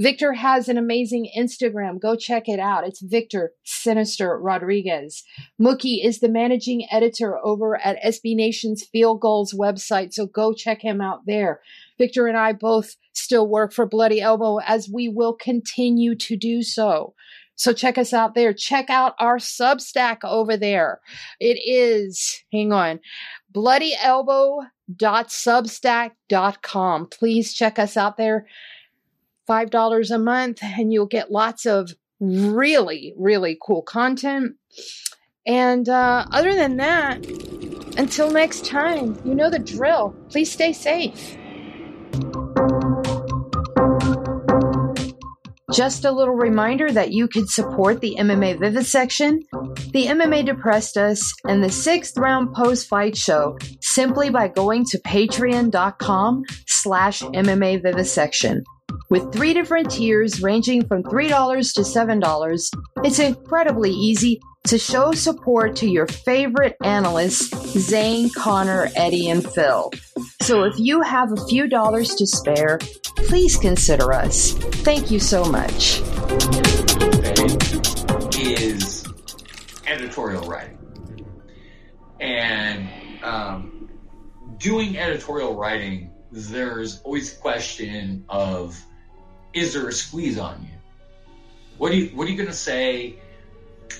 Victor has an amazing Instagram. Go check it out. It's Victor Sinister Rodriguez. Mookie is the managing editor over at SB Nation's Field Gulls website, so go check him out there. Victor and I both still work for Bloody Elbow as we will continue to do so. So check us out there. Check out our Substack over there. It is, hang on, bloodyelbow.substack.com. Please check us out there. $5 a month, and you'll get lots of really, really cool content. And uh, other than that, until next time, you know the drill. Please stay safe. Just a little reminder that you could support the MMA Vivisection, the MMA Depressed Us, and the sixth round post fight show simply by going to patreon.com slash MMA Vivisection. With three different tiers ranging from $3 to $7, it's incredibly easy to show support to your favorite analysts, Zane, Connor, Eddie, and Phil. So if you have a few dollars to spare, please consider us. Thank you so much. Is editorial writing. And um, doing editorial writing, there's always question of is there a squeeze on you? What are you what are you gonna say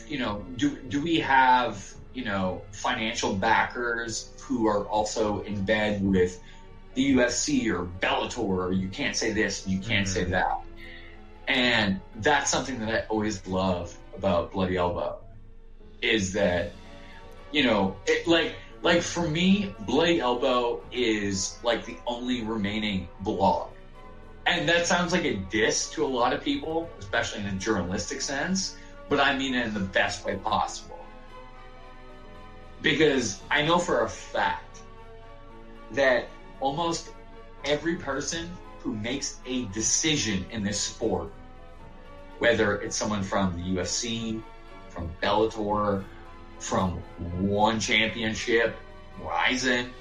you know, do do we have you know financial backers who are also in bed with the UFC or Bellator, or you can't say this, you can't mm-hmm. say that, and that's something that I always love about Bloody Elbow is that you know it like like for me bloody elbow is like the only remaining blog and that sounds like a diss to a lot of people especially in a journalistic sense but I mean it in the best way possible. Because I know for a fact that almost every person who makes a decision in this sport, whether it's someone from the UFC, from Bellator, from one championship, Rizin,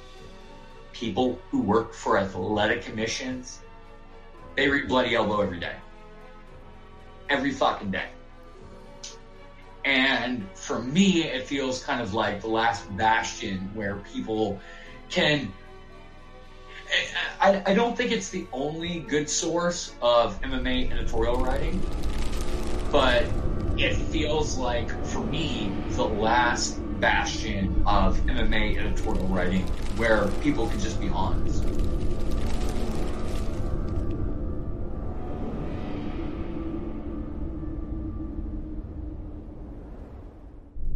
people who work for athletic commissions, they read Bloody Elbow every day. Every fucking day. And for me, it feels kind of like the last bastion where people can. I, I don't think it's the only good source of MMA editorial writing, but it feels like, for me, the last bastion of MMA editorial writing where people can just be honest.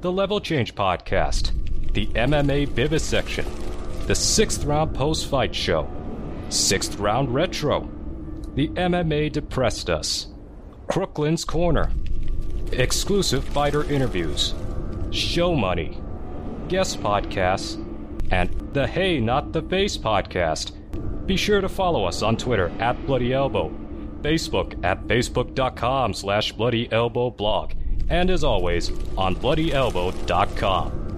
the Level Change Podcast, the MMA Vivisection, the Sixth Round Post Fight Show, Sixth Round Retro, the MMA Depressed Us, Crooklyn's Corner, exclusive fighter interviews, show money, guest podcasts, and the Hey Not the Face podcast. Be sure to follow us on Twitter at Bloody Elbow, Facebook at facebook.com slash Bloody Elbow blog, and as always, on bloodyelbow.com.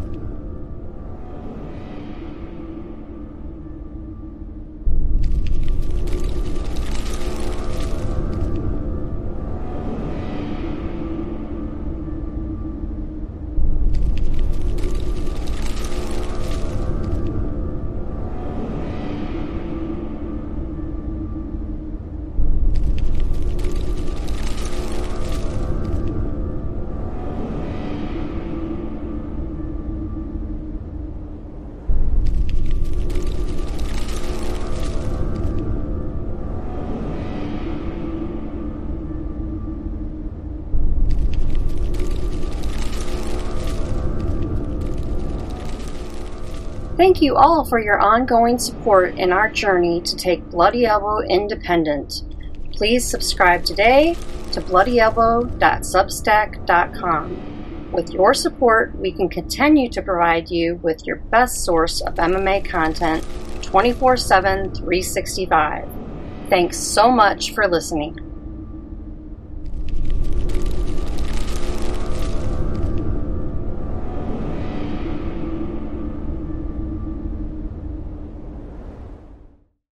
Thank you all for your ongoing support in our journey to take Bloody Elbow independent. Please subscribe today to bloodyelbow.substack.com. With your support, we can continue to provide you with your best source of MMA content 24 7, 365. Thanks so much for listening.